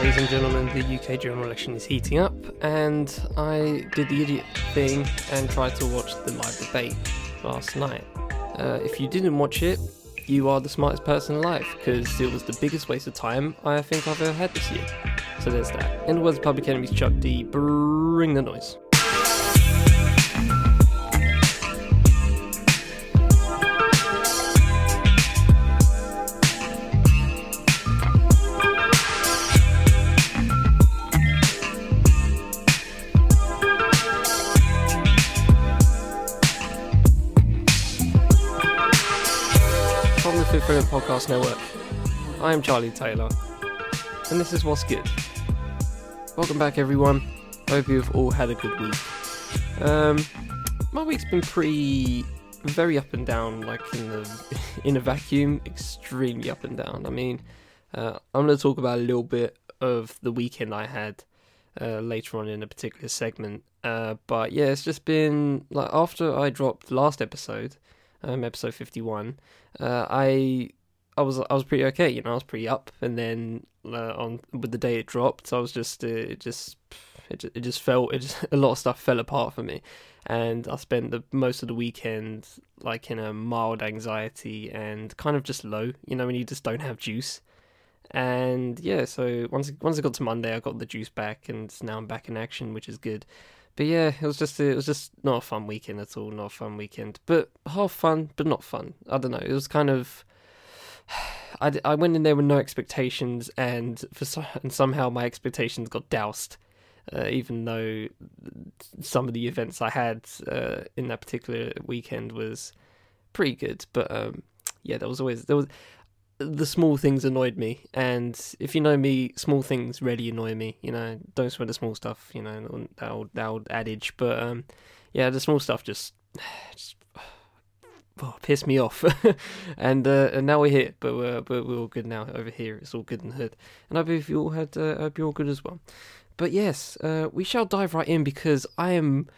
Ladies and gentlemen, the UK general election is heating up, and I did the idiot thing and tried to watch the live debate last night. Uh, if you didn't watch it, you are the smartest person alive, because it was the biggest waste of time I think I've ever had this year. So there's that. In the words of Public Enemy's Chuck D, bring the noise. Element Podcast Network, I am Charlie Taylor, and this is What's Good. Welcome back, everyone. Hope you've all had a good week. Um, my week's been pretty, very up and down, like in the in a vacuum, extremely up and down. I mean, uh, I'm going to talk about a little bit of the weekend I had uh, later on in a particular segment. Uh, but yeah, it's just been like after I dropped last episode, um, episode 51, uh, I I was I was pretty okay, you know, I was pretty up, and then uh, on with the day it dropped, I was just uh, it just it just, it just felt it just, a lot of stuff fell apart for me, and I spent the most of the weekend like in a mild anxiety and kind of just low, you know, when you just don't have juice. And yeah, so once once I got to Monday, I got the juice back, and now I'm back in action, which is good. But yeah, it was just it was just not a fun weekend at all. Not a fun weekend, but half fun, but not fun. I don't know. It was kind of. I, I went in there with no expectations, and for so, and somehow my expectations got doused. Uh, even though some of the events I had uh, in that particular weekend was pretty good, but um, yeah, there was always there was the small things annoyed me, and if you know me, small things really annoy me. You know, don't sweat the small stuff. You know that old that old adage. But um, yeah, the small stuff just just oh, pissed me off. and uh, and now we're here, but we're but we're all good now over here. It's all good in the hood, and I hope you all had uh, I hope you're all good as well. But yes, uh, we shall dive right in because I am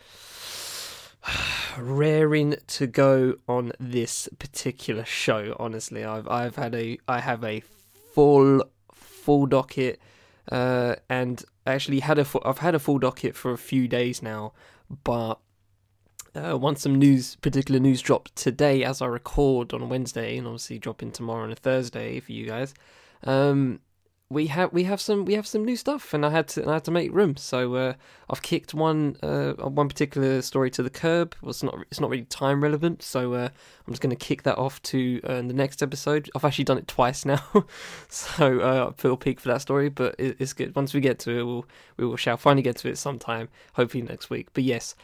raring to go on this particular show. Honestly, I've I've had a I have a full full docket, uh, and actually had a I've had a full docket for a few days now, but. Uh, once some news, particular news dropped today as I record on Wednesday, and obviously dropping tomorrow on a Thursday for you guys. Um, we have we have some we have some new stuff, and I had to I had to make room. So uh, I've kicked one uh, one particular story to the curb. Well, it's not it's not really time relevant, so uh, I'm just going to kick that off to uh, the next episode. I've actually done it twice now, so uh, little peek for that story. But it, it's good. Once we get to it, we'll we will shall finally get to it sometime. Hopefully next week. But yes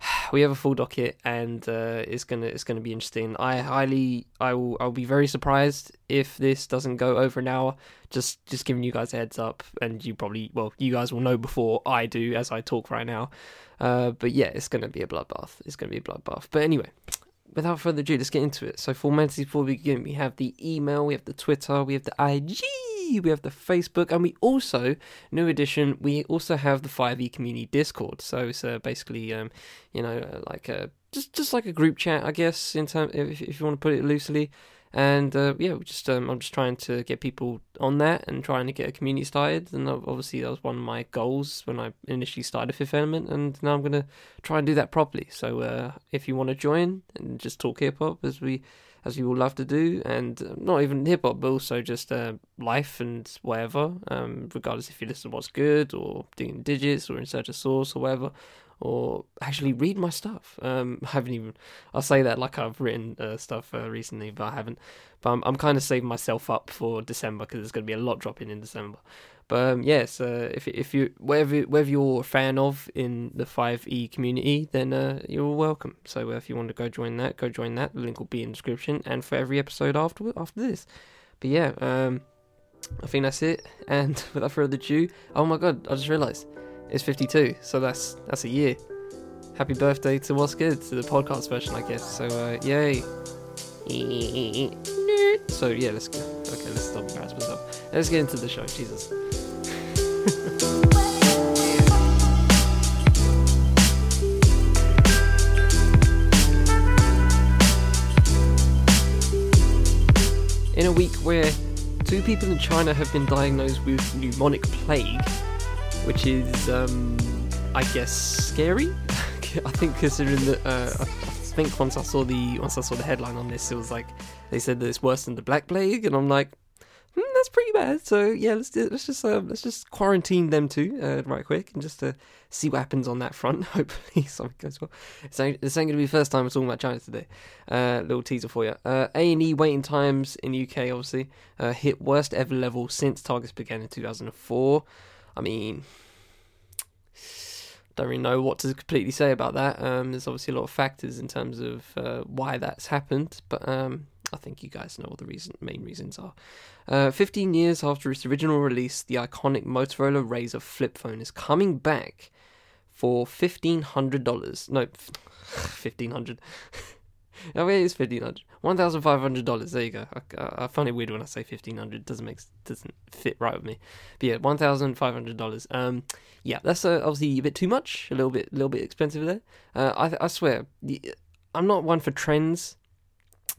we have a full docket and uh, it's gonna it's gonna be interesting. I highly I will I'll be very surprised if this doesn't go over an hour. Just just giving you guys a heads up, and you probably well you guys will know before I do as I talk right now. Uh, but yeah, it's gonna be a bloodbath. It's gonna be a bloodbath. But anyway. Without further ado, let's get into it. So, formalities before we begin, we have the email, we have the Twitter, we have the IG, we have the Facebook, and we also, new addition, we also have the 5e community Discord. So it's uh, basically, um, you know, uh, like a just just like a group chat, I guess, in term if, if you want to put it loosely. And uh, yeah, just um, I'm just trying to get people on that and trying to get a community started. And obviously that was one of my goals when I initially started Fifth Element, and now I'm gonna try and do that properly. So uh, if you want to join and just talk hip hop as we as we all love to do, and uh, not even hip hop, but also just uh, life and whatever, um, regardless if you listen to what's good or doing digits or in search of source or whatever, or actually read my stuff. Um, I haven't even, I'll say that like I've written uh, stuff uh, recently, but I haven't. But I'm, I'm kind of saving myself up for December because there's going to be a lot dropping in December. But um, yes, uh, if if you whatever whatever you're a fan of in the Five E community, then uh, you're welcome. So uh, if you want to go join that, go join that. The link will be in the description and for every episode after after this. But yeah, um, I think that's it. And without further ado, oh my god, I just realised it's 52, so that's that's a year. Happy birthday to What's Good to the podcast version, I guess. So uh, yay. So yeah, let's go. Okay, let's stop embarrassing myself. Let's get into the show. Jesus. In a week where two people in China have been diagnosed with pneumonic plague, which is, um, I guess, scary. I think considering that, uh, I think once I saw the once I saw the headline on this, it was like they said that it's worse than the Black Plague, and I'm like, hmm, that's pretty bad. So yeah, let's do, let's just uh, let's just quarantine them too uh, right quick and just uh, see what happens on that front. Hopefully something goes well. This ain't, this ain't gonna be the first time we're talking about China today. Uh, little teaser for you. Uh, A and E waiting times in the UK obviously uh, hit worst ever level since targets began in 2004. I mean. Don't really know what to completely say about that. Um, there's obviously a lot of factors in terms of uh, why that's happened, but um, I think you guys know what the reason, main reasons are. Uh, 15 years after its original release, the iconic Motorola Razr flip phone is coming back for $1,500. No, 1500 Oh, it is fifteen hundred. One thousand five hundred dollars. There you go. I, I, find it weird when I say fifteen hundred. Doesn't make doesn't fit right with me. But yeah, one thousand five hundred dollars. Um, yeah, that's uh, obviously a bit too much. A little bit, a little bit expensive there. Uh, I I swear, I'm not one for trends.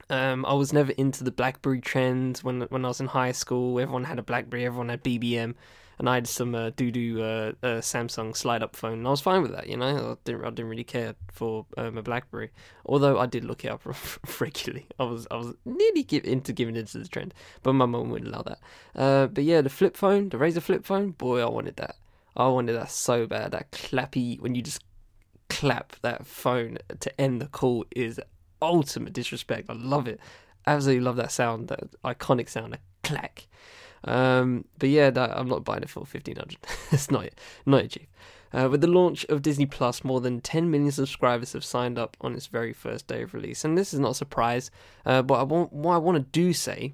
Um, I was never into the BlackBerry trend when when I was in high school. Everyone had a BlackBerry. Everyone had BBM and I had some uh, doo doo uh, uh, Samsung slide up phone, and I was fine with that. You know, I didn't I didn't really care for um, BlackBerry, although I did look it up regularly. I was I was nearly give, into giving into the trend, but my mum wouldn't allow that. Uh, but yeah, the flip phone, the Razr flip phone, boy, I wanted that. I wanted that so bad. That clappy when you just clap that phone to end the call is ultimate disrespect. I love it. Absolutely love that sound, that iconic sound, a clack. Um, but yeah, that, I'm not buying it for fifteen hundred. it's not not cheap. Uh, with the launch of Disney Plus, more than 10 million subscribers have signed up on its very first day of release, and this is not a surprise. Uh, but I want, what I want to do say,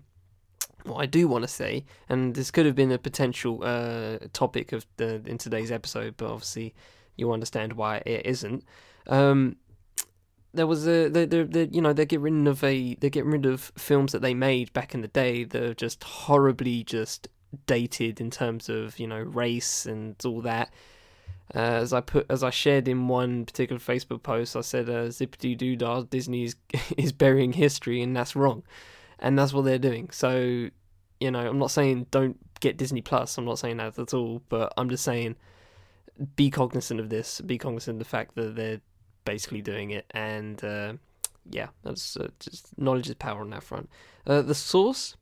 what I do want to say, and this could have been a potential uh, topic of the in today's episode, but obviously you understand why it isn't. Um, there was a they they you know they get rid of a they get rid of films that they made back in the day that are just horribly just dated in terms of you know race and all that. Uh, as I put as I shared in one particular Facebook post, I said uh, "Zippity doo dah, Disney is, is burying history, and that's wrong, and that's what they're doing. So, you know, I'm not saying don't get Disney Plus. I'm not saying that at all, but I'm just saying be cognizant of this. Be cognizant of the fact that they're basically doing it, and uh, yeah, that's uh, just knowledge is power on that front. Uh, the source,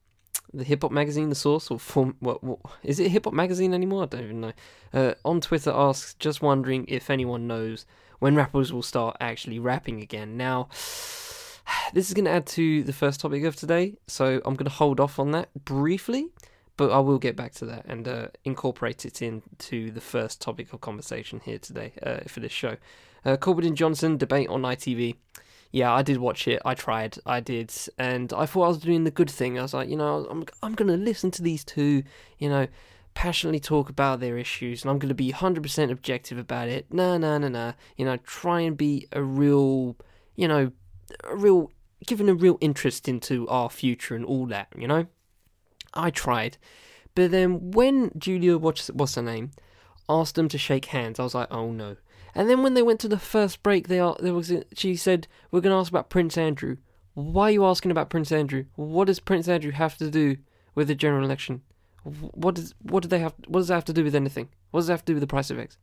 the hip hop magazine, the source, or form, what, what is it? Hip hop magazine anymore? I don't even know. Uh, on Twitter, asks, just wondering if anyone knows when rappers will start actually rapping again. Now. This is going to add to the first topic of today, so I'm going to hold off on that briefly but I will get back to that and uh, incorporate it into the first topic of conversation here today uh, for this show. Uh, and Johnson debate on ITV. Yeah, I did watch it. I tried. I did, and I thought I was doing the good thing. I was like, you know, I'm I'm gonna listen to these two, you know, passionately talk about their issues, and I'm gonna be 100% objective about it. No, no, no, no. You know, try and be a real, you know, a real, giving a real interest into our future and all that. You know. I tried. But then when Julia, what's, what's her name, asked them to shake hands, I was like, oh no. And then when they went to the first break, they are, there was she said, we're going to ask about Prince Andrew. Why are you asking about Prince Andrew? What does Prince Andrew have to do with the general election? What does what do they have? What does that have to do with anything? What does that have to do with the price of eggs?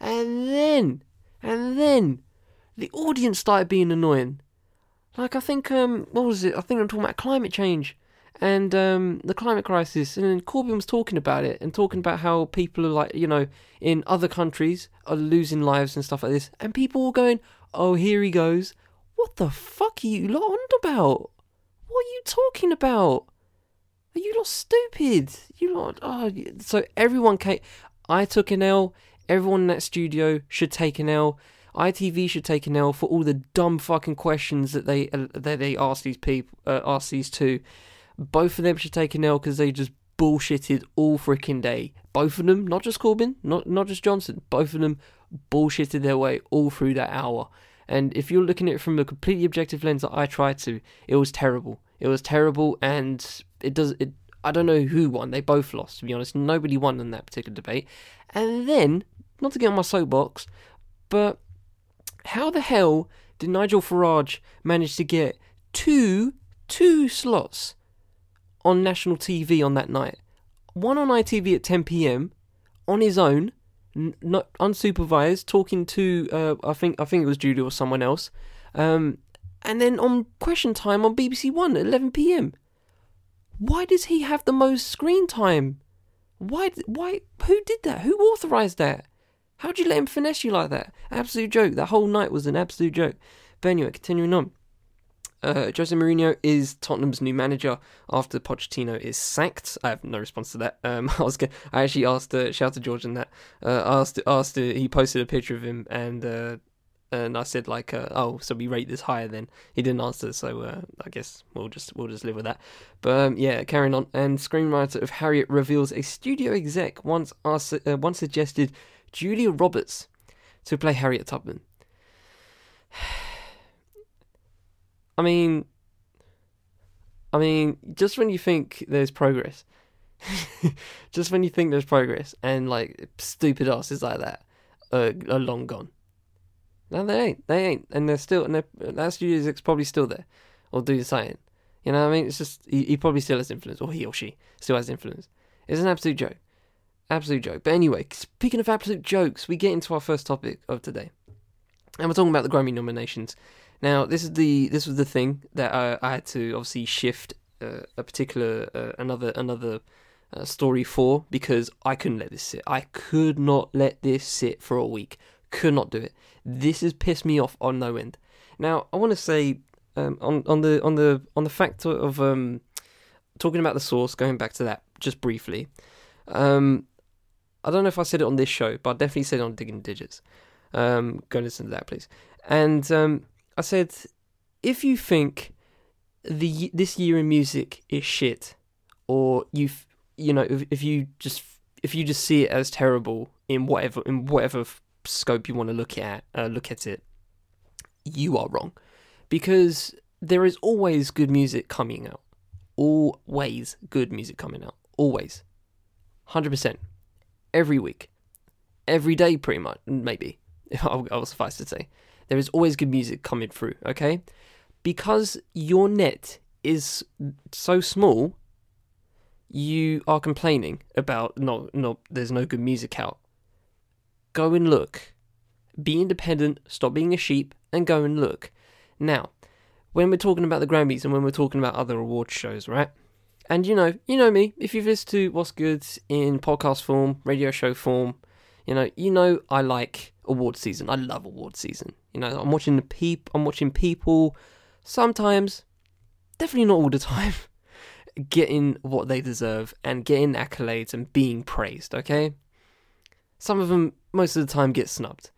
And then, and then, the audience started being annoying. Like I think, um, what was it? I think I'm talking about climate change and um, the climate crisis. And Corbyn was talking about it and talking about how people are like, you know, in other countries are losing lives and stuff like this. And people were going, oh, here he goes. What the fuck are you lot on about? What are you talking about? Are you lot stupid? You lot. Oh, so everyone came. I took an L. Everyone in that studio should take an L. ITV should take an L for all the dumb fucking questions that they uh, that they asked these people, uh, asked these two, both of them should take an L because they just bullshitted all freaking day. Both of them, not just Corbyn, not not just Johnson, both of them bullshitted their way all through that hour. And if you're looking at it from a completely objective lens that I tried to, it was terrible. It was terrible, and it does. It, I don't know who won. They both lost, to be honest. Nobody won in that particular debate. And then, not to get on my soapbox, but how the hell did Nigel Farage manage to get two two slots on national TV on that night. One on ITV at 10 p.m. on his own, n- not unsupervised, talking to uh, I think I think it was Judy or someone else, um, and then on Question Time on BBC One at 11 p.m. Why does he have the most screen time? Why? Why? Who did that? Who authorized that? How'd you let him finesse you like that? Absolute joke. That whole night was an absolute joke. But anyway, continuing on. Uh, Jose Mourinho is Tottenham's new manager after Pochettino is sacked. I have no response to that. Um, I was gonna, I actually asked uh, shout to George in that. Uh, asked asked uh, he posted a picture of him and uh, and I said like uh, oh so we rate this higher then he didn't answer so uh, I guess we'll just we'll just live with that. But um, yeah, carrying on. And screenwriter of Harriet reveals a studio exec once asked, uh, once suggested Julia Roberts to play Harriet Tubman. I mean, I mean, just when you think there's progress, just when you think there's progress, and like stupid asses like that are, are long gone. No, they ain't. They ain't, and they're still. And they're, that exec's probably still there, or do doing something. You know what I mean? It's just he, he probably still has influence, or he or she still has influence. It's an absolute joke, absolute joke. But anyway, speaking of absolute jokes, we get into our first topic of today, and we're talking about the Grammy nominations. Now, this is the this was the thing that I, I had to obviously shift uh, a particular uh, another another uh, story for because I couldn't let this sit. I could not let this sit for a week. Could not do it. This has pissed me off on no end. Now, I want to say um, on on the on the on the factor of um, talking about the source. Going back to that just briefly. Um, I don't know if I said it on this show, but I definitely said it on Digging Digits. Um, go listen to that, please. And um, I said, if you think the this year in music is shit, or you you know if, if you just if you just see it as terrible in whatever in whatever scope you want to look at uh, look at it, you are wrong, because there is always good music coming out, always good music coming out, always, hundred percent, every week, every day, pretty much, maybe. I'll, I'll suffice to say. There is always good music coming through, okay? Because your net is so small, you are complaining about no no there's no good music out. Go and look. Be independent, stop being a sheep and go and look. Now, when we're talking about the Grammys and when we're talking about other award shows, right? And you know, you know me, if you've listened to What's Good in podcast form, radio show form, you know, you know I like award season. I love award season. You know, I'm watching the peep. I'm watching people. Sometimes, definitely not all the time, getting what they deserve and getting accolades and being praised. Okay. Some of them, most of the time, get snubbed,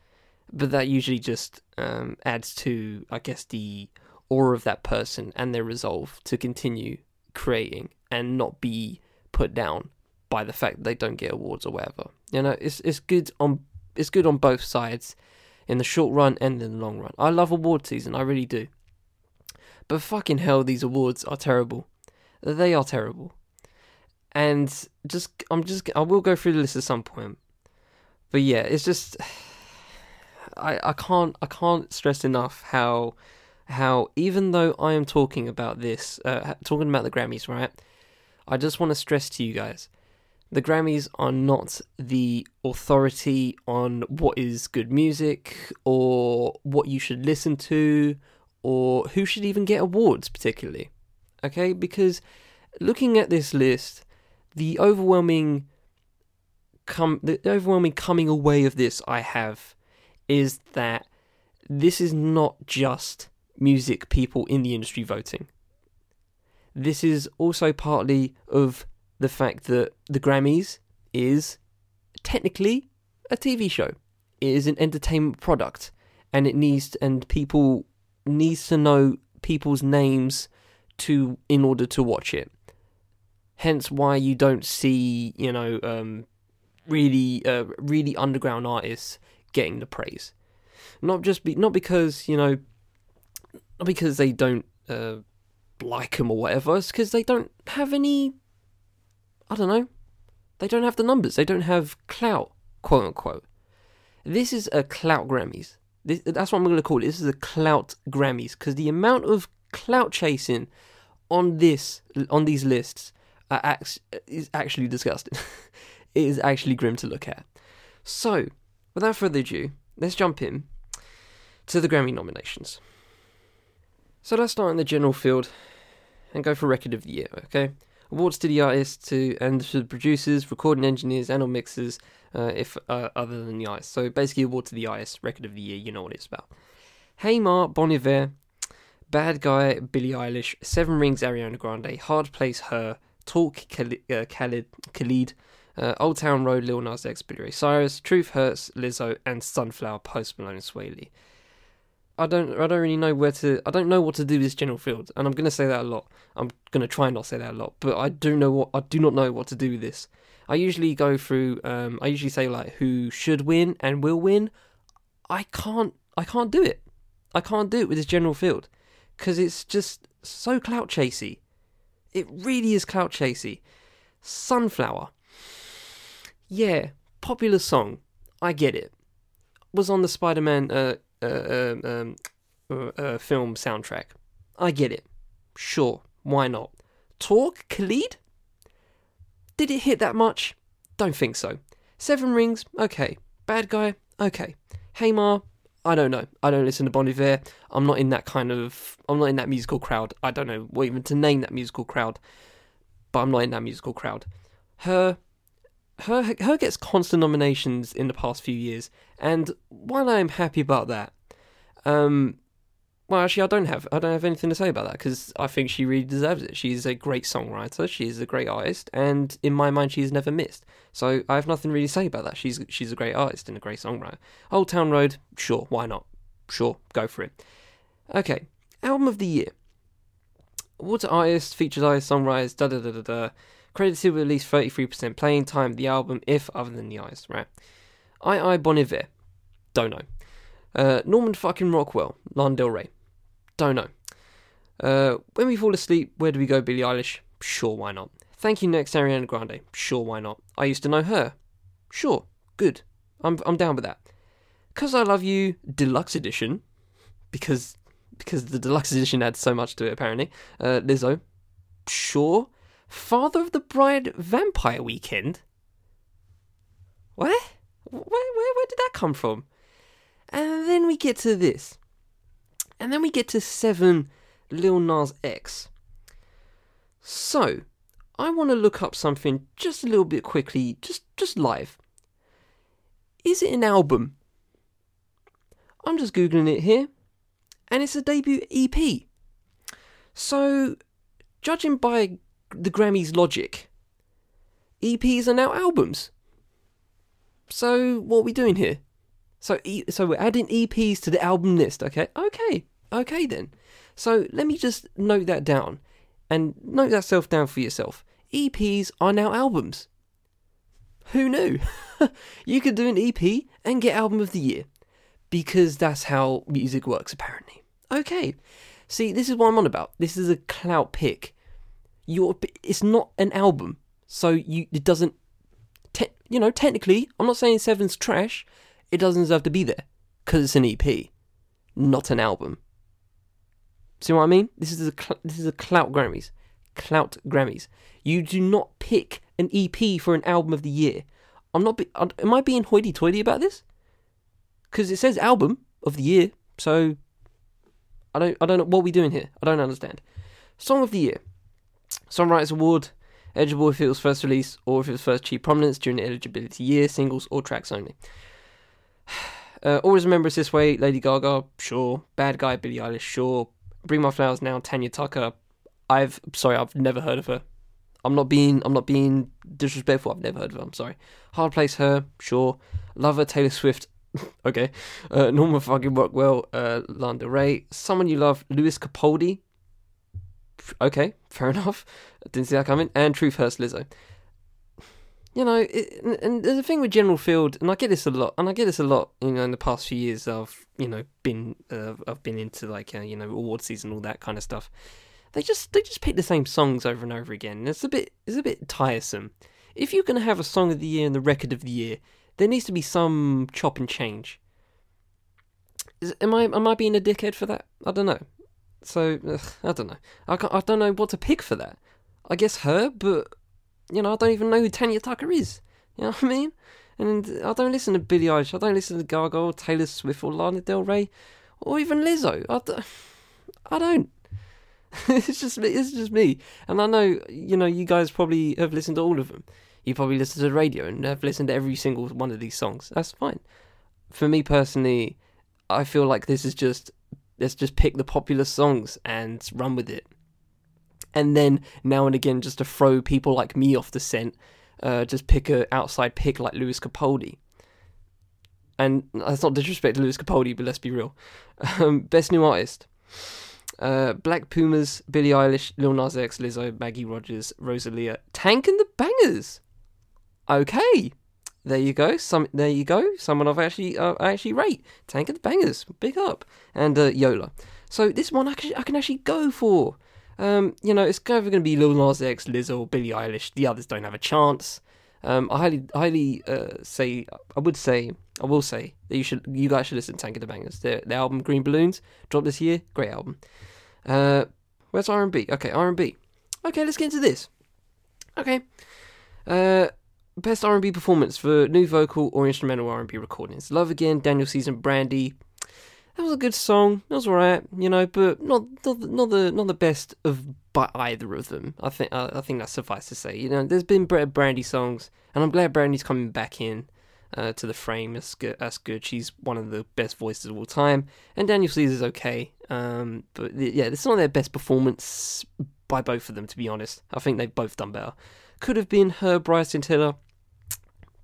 but that usually just um, adds to, I guess, the aura of that person and their resolve to continue creating and not be put down by the fact that they don't get awards or whatever. You know, it's it's good on it's good on both sides, in the short run and in the long run. I love award season, I really do. But fucking hell, these awards are terrible. They are terrible. And just I'm just I will go through the list at some point. But yeah, it's just I I can't I can't stress enough how how even though I am talking about this, uh, talking about the Grammys, right? I just want to stress to you guys the Grammys are not the authority on what is good music or what you should listen to or who should even get awards, particularly. Okay, because looking at this list, the overwhelming come the overwhelming coming away of this I have is that this is not just music people in the industry voting. This is also partly of the fact that the Grammys is technically a TV show. It is an entertainment product, and it needs and people needs to know people's names to in order to watch it. Hence, why you don't see you know um, really uh, really underground artists getting the praise. Not just be, not because you know not because they don't uh, like them or whatever. It's because they don't have any I don't know. They don't have the numbers. They don't have clout, quote unquote. This is a clout Grammys. This, that's what I'm going to call it. This is a clout Grammys because the amount of clout chasing on this on these lists is actually disgusting. it is actually grim to look at. So, without further ado, let's jump in to the Grammy nominations. So let's start in the general field and go for record of the year, okay? Awards to the artists, to and to the producers, recording engineers, and or mixers, uh, if uh, other than the artists. So basically, award to the artists, record of the year. You know what it's about. Hey Ma, Bon Iver, Bad Guy, Billie Eilish, Seven Rings, Ariana Grande, Hard Place, Her, Talk, Khalid, uh, Khalid, Khalid uh, Old Town Road, Lil Nas X, Billy Ray Cyrus, Truth Hurts, Lizzo, and Sunflower, Post Malone, Lee. I don't I don't really know where to I don't know what to do with this general field, and I'm gonna say that a lot. I'm gonna try and not say that a lot, but I do know what I do not know what to do with this. I usually go through um, I usually say like who should win and will win. I can't I can't do it. I can't do it with this general field because it's just so clout chasey. It really is clout chasey. Sunflower. Yeah, popular song. I get it. Was on the Spider-Man uh, uh, um, uh, film soundtrack. I get it. Sure, why not? Talk, Khalid? Did it hit that much? Don't think so. Seven Rings, okay. Bad Guy, okay. Hey Ma? I don't know. I don't listen to Bon Iver. I'm not in that kind of. I'm not in that musical crowd. I don't know what even to name that musical crowd. But I'm not in that musical crowd. Her, her, her gets constant nominations in the past few years, and while I'm happy about that, um, well, actually, I don't have I don't have anything to say about that because I think she really deserves it. She's a great songwriter. She's a great artist, and in my mind, she's never missed. So I have nothing really to say about that. She's she's a great artist and a great songwriter. Old Town Road, sure, why not? Sure, go for it. Okay, album of the year. Water artist, featured artist, songwriters, da da da da da. Credited with at least thirty three percent playing time the album, if other than the eyes, right? I I Bon Iver, don't know. Uh, Norman fucking Rockwell, Lana Del Rey. Don't know. Uh, when we fall asleep, where do we go, Billie Eilish? Sure, why not? Thank you, next Ariana Grande. Sure, why not? I used to know her. Sure, good. I'm I'm down with that. Cause I love you, deluxe edition, because because the deluxe edition adds so much to it apparently. Uh, Lizzo. Sure. Father of the Bride Vampire Weekend. Where? Where where where did that come from? And then we get to this. And then we get to 7 Lil Nas X. So, I want to look up something just a little bit quickly, just just live. Is it an album? I'm just googling it here, and it's a debut EP. So, judging by the Grammys' logic, EPs are now albums. So, what are we doing here? So, so we're adding EPs to the album list. Okay, okay, okay then. So let me just note that down, and note that self down for yourself. EPs are now albums. Who knew? you could do an EP and get album of the year, because that's how music works apparently. Okay, see, this is what I'm on about. This is a clout pick. You're, it's not an album, so you it doesn't. Te- you know, technically, I'm not saying Seven's trash it doesn't deserve to be there because it's an EP, not an album. See what I mean? This is a cl- this is a clout Grammys, clout Grammys. You do not pick an EP for an album of the year. I'm not. Be- am I being hoity-toity about this? Because it says album of the year, so I don't. I don't know what are we doing here. I don't understand. Song of the year, Songwriters Award, eligible if it was first release or if it was first achieved prominence during the eligibility year, singles or tracks only. Uh, always remember it's this way. Lady Gaga, sure. Bad guy, Billie Eilish, sure. Bring My Flowers now. Tanya Tucker. I've sorry, I've never heard of her. I'm not being I'm not being disrespectful. I've never heard of her. I'm sorry. Hard place her, sure. Lover, Taylor Swift. okay. Uh, Norman fucking Rockwell, uh, Lana Ray. Someone you love, Lewis Capaldi. Okay, fair enough. Didn't see that coming. And Truth Hurts Lizzo you know, it, and there's a thing with General Field, and I get this a lot, and I get this a lot, you know, in the past few years. I've, you know, been, uh, I've been into like, uh, you know, award season, all that kind of stuff. They just, they just pick the same songs over and over again. It's a bit, it's a bit tiresome. If you're gonna have a song of the year and the record of the year, there needs to be some chop and change. Is, am I, am I being a dickhead for that? I don't know. So ugh, I don't know. I I don't know what to pick for that. I guess her, but you know I don't even know who Tanya Tucker is. You know what I mean? And I don't listen to Billie Eilish. I don't listen to Gaga or Taylor Swift or Lana Del Rey or even Lizzo. I don't. it's just me. It's just me. And I know you know you guys probably have listened to all of them. You probably listen to the radio and have listened to every single one of these songs. That's fine. For me personally, I feel like this is just let's just pick the popular songs and run with it. And then now and again, just to throw people like me off the scent, uh, just pick a outside pick like Lewis Capaldi. And that's not disrespect to Lewis Capaldi, but let's be real. Um, best new artist. Uh, Black Pumas, Billie Eilish, Lil Nas X, Lizzo, Maggie Rogers, Rosalia, Tank and the Bangas. Okay, there you go. Some there you go. Someone I've actually uh, I actually rate. Tank of the Bangas, big up, and uh, Yola. So this one I can, I can actually go for. Um, you know, it's either going to be Lil Nas X, Lizzo, Billie Eilish. The others don't have a chance. Um, I highly, highly uh, say, I would say, I will say that you should, you guys should listen to Tank of the Bangas. Their, their album Green Balloons dropped this year. Great album. Uh, where's R and B? Okay, R and B. Okay, let's get into this. Okay. Uh, best R and B performance for new vocal or instrumental R and B recordings. Love Again, Daniel and Brandy. That was a good song. That was alright, you know, but not not the not the best of by either of them. I think I, I think that's suffice to say. You know, there's been Brandy songs, and I'm glad Brandy's coming back in uh, to the frame. That's good. That's good. She's one of the best voices of all time, and Daniel Caesar's okay. Um, but yeah, it's not their best performance by both of them, to be honest. I think they've both done better. Could have been her, Bryson Tiller.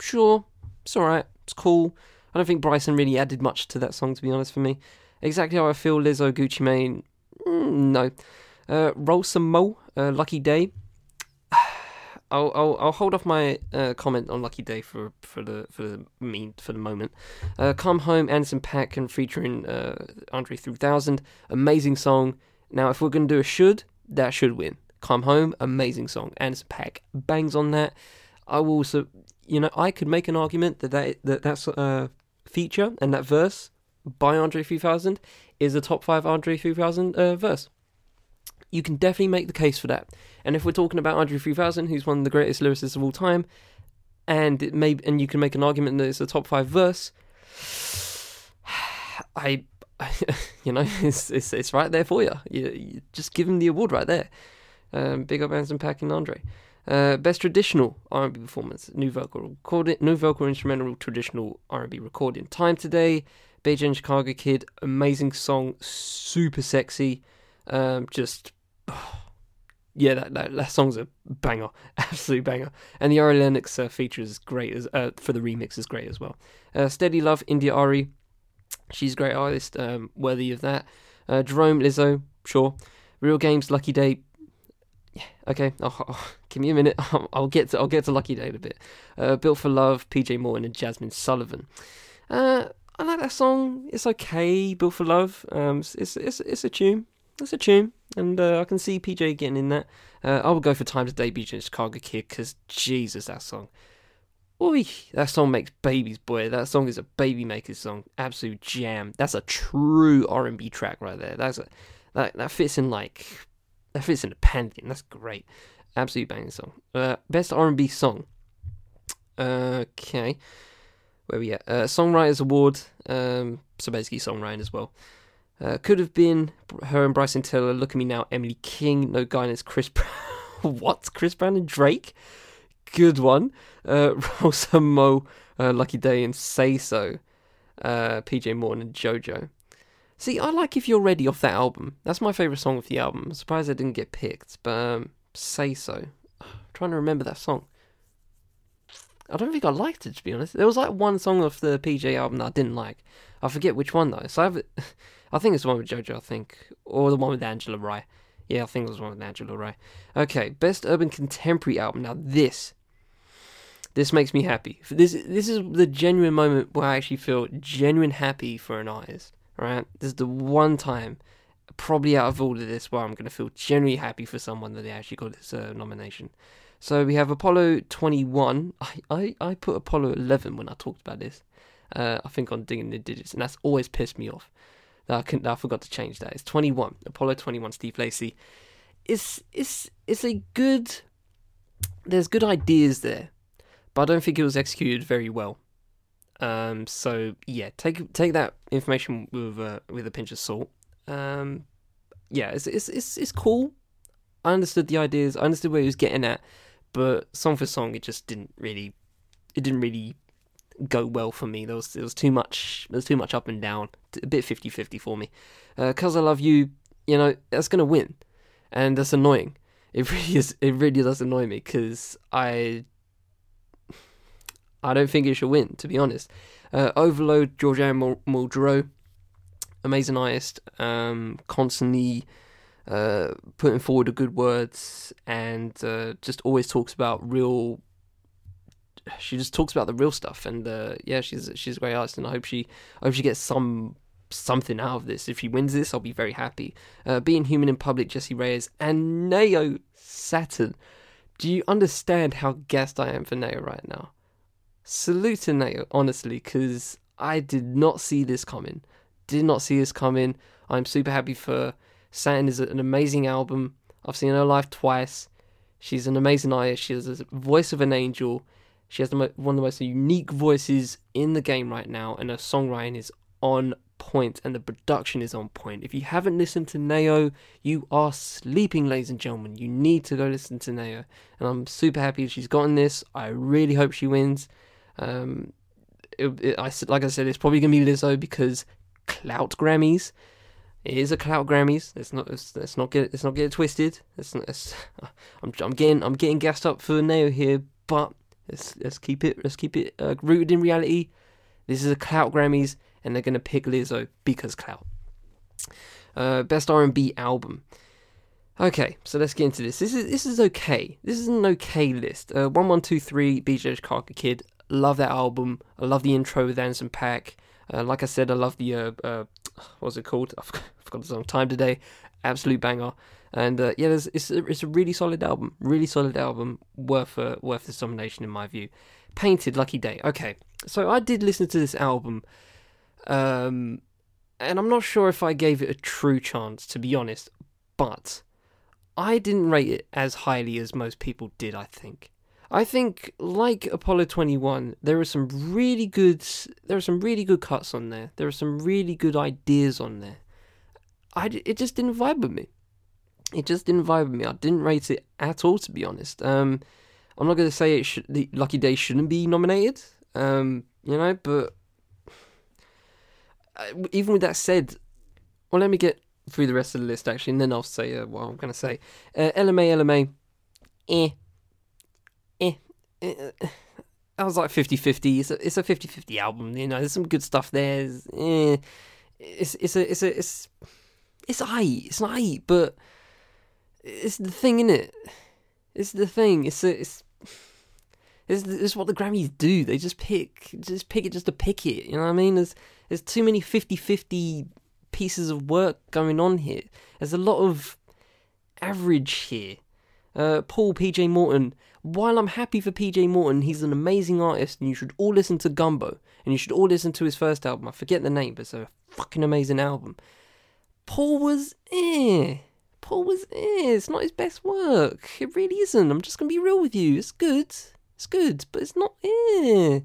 Sure, it's alright. It's cool. I don't think Bryson really added much to that song, to be honest, for me. Exactly how I feel Lizzo, Gucci Mane, mm, no. Uh, Roll Some Mo, uh, Lucky Day. I'll, I'll I'll hold off my uh, comment on Lucky Day for for the for the mean for the moment. Uh, Come Home, Anderson Pack, and featuring uh, Andre 3000, amazing song. Now, if we're gonna do a should, that should win. Come Home, amazing song. Anderson .Paak bangs on that. I will also, you know, I could make an argument that that, that that's a uh, feature and that verse by Andre 3000 is a top five Andre 3000 uh, verse you can definitely make the case for that. And if we're talking about Andre 3000, who's one of the greatest lyricists of all time, and it may and you can make an argument that it's a top five verse, I, you know, it's, it's it's right there for you. You, you just give him the award right there. Um, big up Anderson .Paak and Andre. Uh, best traditional R&B performance, new vocal recording, new vocal instrumental traditional R&B recording. Time today, BJ Chicago Kid, amazing song, super sexy, um, just yeah, that, that, that song's a banger, absolute banger. And the Ari Lennox uh, feature is great as uh, for the remix is great as well. Uh, Steady Love, India Arie, she's a great artist, um, worthy of that. Uh, Jerome Lizzo, sure. Real Games, Lucky Daye. Yeah, okay. Oh, oh, give me a minute. I'll, I'll, get to I'll get to Lucky Daye in a bit. Uh, Built for Love, PJ Morton and Jazmine Sullivan. Uh, I like that song. It's okay. Built for Love. Um, it's it's it's a tune. It's a tune and uh, I can see PJ getting in that. Uh, I would go for Time to Debut in Chicago Kid because Jesus, that song. Oi, that song makes babies, boy. That song is a baby maker's song. Absolute jam. That's a true R and B track right there. That's a that that fits in like that fits in the pantheon. That's great. Absolute banging song. Uh, best R and B song. Okay, where we at? Uh, Songwriters Award. Um, so basically songwriting as well. Uh, could have been her and Bryson Tiller. Look at me now, Emily King. No guidance, Chris Brown. what? Chris Brown and Drake? Good one. Uh, Rosa Mo, uh, Lucky Daye, and Say So. Uh, PJ Morton and JoJo. See, I like If You're Ready off that album. That's my favourite song of the album. I'm surprised I didn't get picked, but um, Say So. I'm trying to remember that song. I don't think I liked it, to be honest. There was like one song off the PJ album that I didn't like. I forget which one, though. So I have I think it's the one with JoJo, I think. Or the one with Angela Rye. Yeah, I think it was one with Angela Rye. Okay, best urban contemporary album. Now this this makes me happy. This this is the genuine moment where I actually feel genuine happy for an artist. Right? This is the one time, probably out of all of this, where I'm going to feel genuinely happy for someone that they actually got this uh, nomination. So we have Apollo 21. I, I, I put Apollo 11 when I talked about this. Uh, I think on Digging the Digits, and that's always pissed me off that I can that I forgot to change that. It's 21. Apollo 21. Steve Lacy. It's it's it's a good. There's good ideas there, but I don't think it was executed very well. Um, so yeah, take take that information with uh, with a pinch of salt. Um, yeah, it's it's it's it's cool. I understood the ideas. I understood where he was getting at, but song for song, it just didn't really, it didn't really go well for me. There was there was too much. There was too much up and down. A bit 50-50 for me. Uh, Cause I love you. You know that's gonna win, and that's annoying. It really is. It really does annoy me because I. I don't think it should win, to be honest. Uh, Overload, Georgia Anne Muldrow, amazing artist, um, constantly uh, putting forward the good words and uh, just always talks about real. She just talks about the real stuff, and uh, yeah, she's she's a great artist, and I hope she I hope she gets some something out of this. If she wins this, I'll be very happy. Uh, being human in public, Jessie Reyez and Nao Saturn. Do you understand how gassed I am for Nao right now? Salute to Nao, honestly, because I did not see this coming. Did not see this coming. I'm super happy for Saturn is an amazing album. I've seen her live twice. She's an amazing artist. She has the voice of an angel. She has one of the most unique voices in the game right now, and her songwriting is on point, and the production is on point. If you haven't listened to Nao, you are sleeping, ladies and gentlemen. You need to go listen to Nao, and I'm super happy she's gotten this. I really hope she wins. Um, it, it, I like I said, it's probably gonna be Lizzo because clout Grammys. It is a clout Grammys. Let's not let's, not get let's not get it twisted. Let's, let's, I'm I'm getting I'm getting gassed up for Nao here, but let's let's keep it let's keep it uh, rooted in reality. This is a clout Grammys, and they're gonna pick Lizzo because clout. Uh, best R&B album. Okay, so let's get into this. This is this is okay. This is an okay list. Uh, one one two three. BJ Chicago Kid. Love that album. I love the intro with Anderson .Paak. Uh, like I said, I love the uh, uh, what's it called? I've forgot the song. Time Today, absolute banger. And uh, yeah, it's it's a really solid album, really solid album, worth uh, worth this nomination in my view. Painted, Lucky Daye. Okay, so I did listen to this album, um, and I'm not sure if I gave it a true chance, to be honest, but I didn't rate it as highly as most people did. I think. I think, like Apollo 21, there are some really good, there are some really good cuts on there. There are some really good ideas on there. I, it just didn't vibe with me. It just didn't vibe with me. I didn't rate it at all, to be honest. Um, I'm not going to say it should, the Lucky Daye shouldn't be nominated, um, you know, but uh, even with that said, well, let me get through the rest of the list actually, and then I'll say uh, what I'm going to say. Uh, Ella Mai, LMA, eh I was like 50 50. It's a, it's a 50 50 album, you know, there's some good stuff there. It's, eh, it's, it's a, it's a, it's, it's aight, it's not aight, but it's the thing, in it. It's the thing. It's a, it's, it's, it's what the Grammys do. They just pick, just pick it just to pick it. You know what I mean? There's, there's too many 50 50 pieces of work going on here. There's a lot of average here. Uh, Paul PJ Morton while I'm happy for PJ Morton, he's an amazing artist, and you should all listen to Gumbo, and you should all listen to his first album. I forget the name, but it's a fucking amazing album. Paul was eh. Paul was eh. It's not his best work. It really isn't. I'm just gonna be real with you. It's good. It's good, but it's not eh.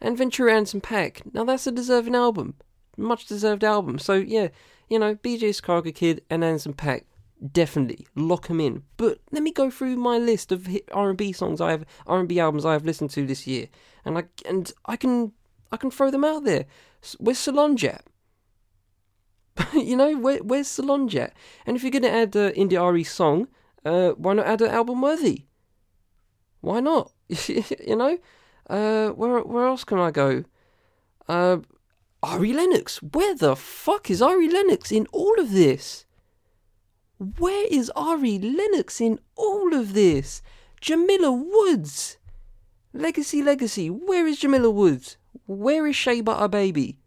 And Ventura Anderson .Paak. Now that's a deserving album. Much deserved album. So yeah, you know, BJ Chicago Kid and Anderson .Paak definitely lock them in. But let me go through my list of R&B songs I have, R&B albums I have listened to this year, and I and I can I can throw them out there. Where's Solange you know, where, where's Solange? And if you're gonna add uh, India.Arie song, uh, why not add an album worthy? Why not? you know, uh, where where else can I go? Uh, Ari Lennox. Where the fuck is Ari Lennox in all of this? Where is Ari Lennox in all of this? Jamila Woods! Legacy, legacy. Where is Jamila Woods? Where is Shea Butter Baby?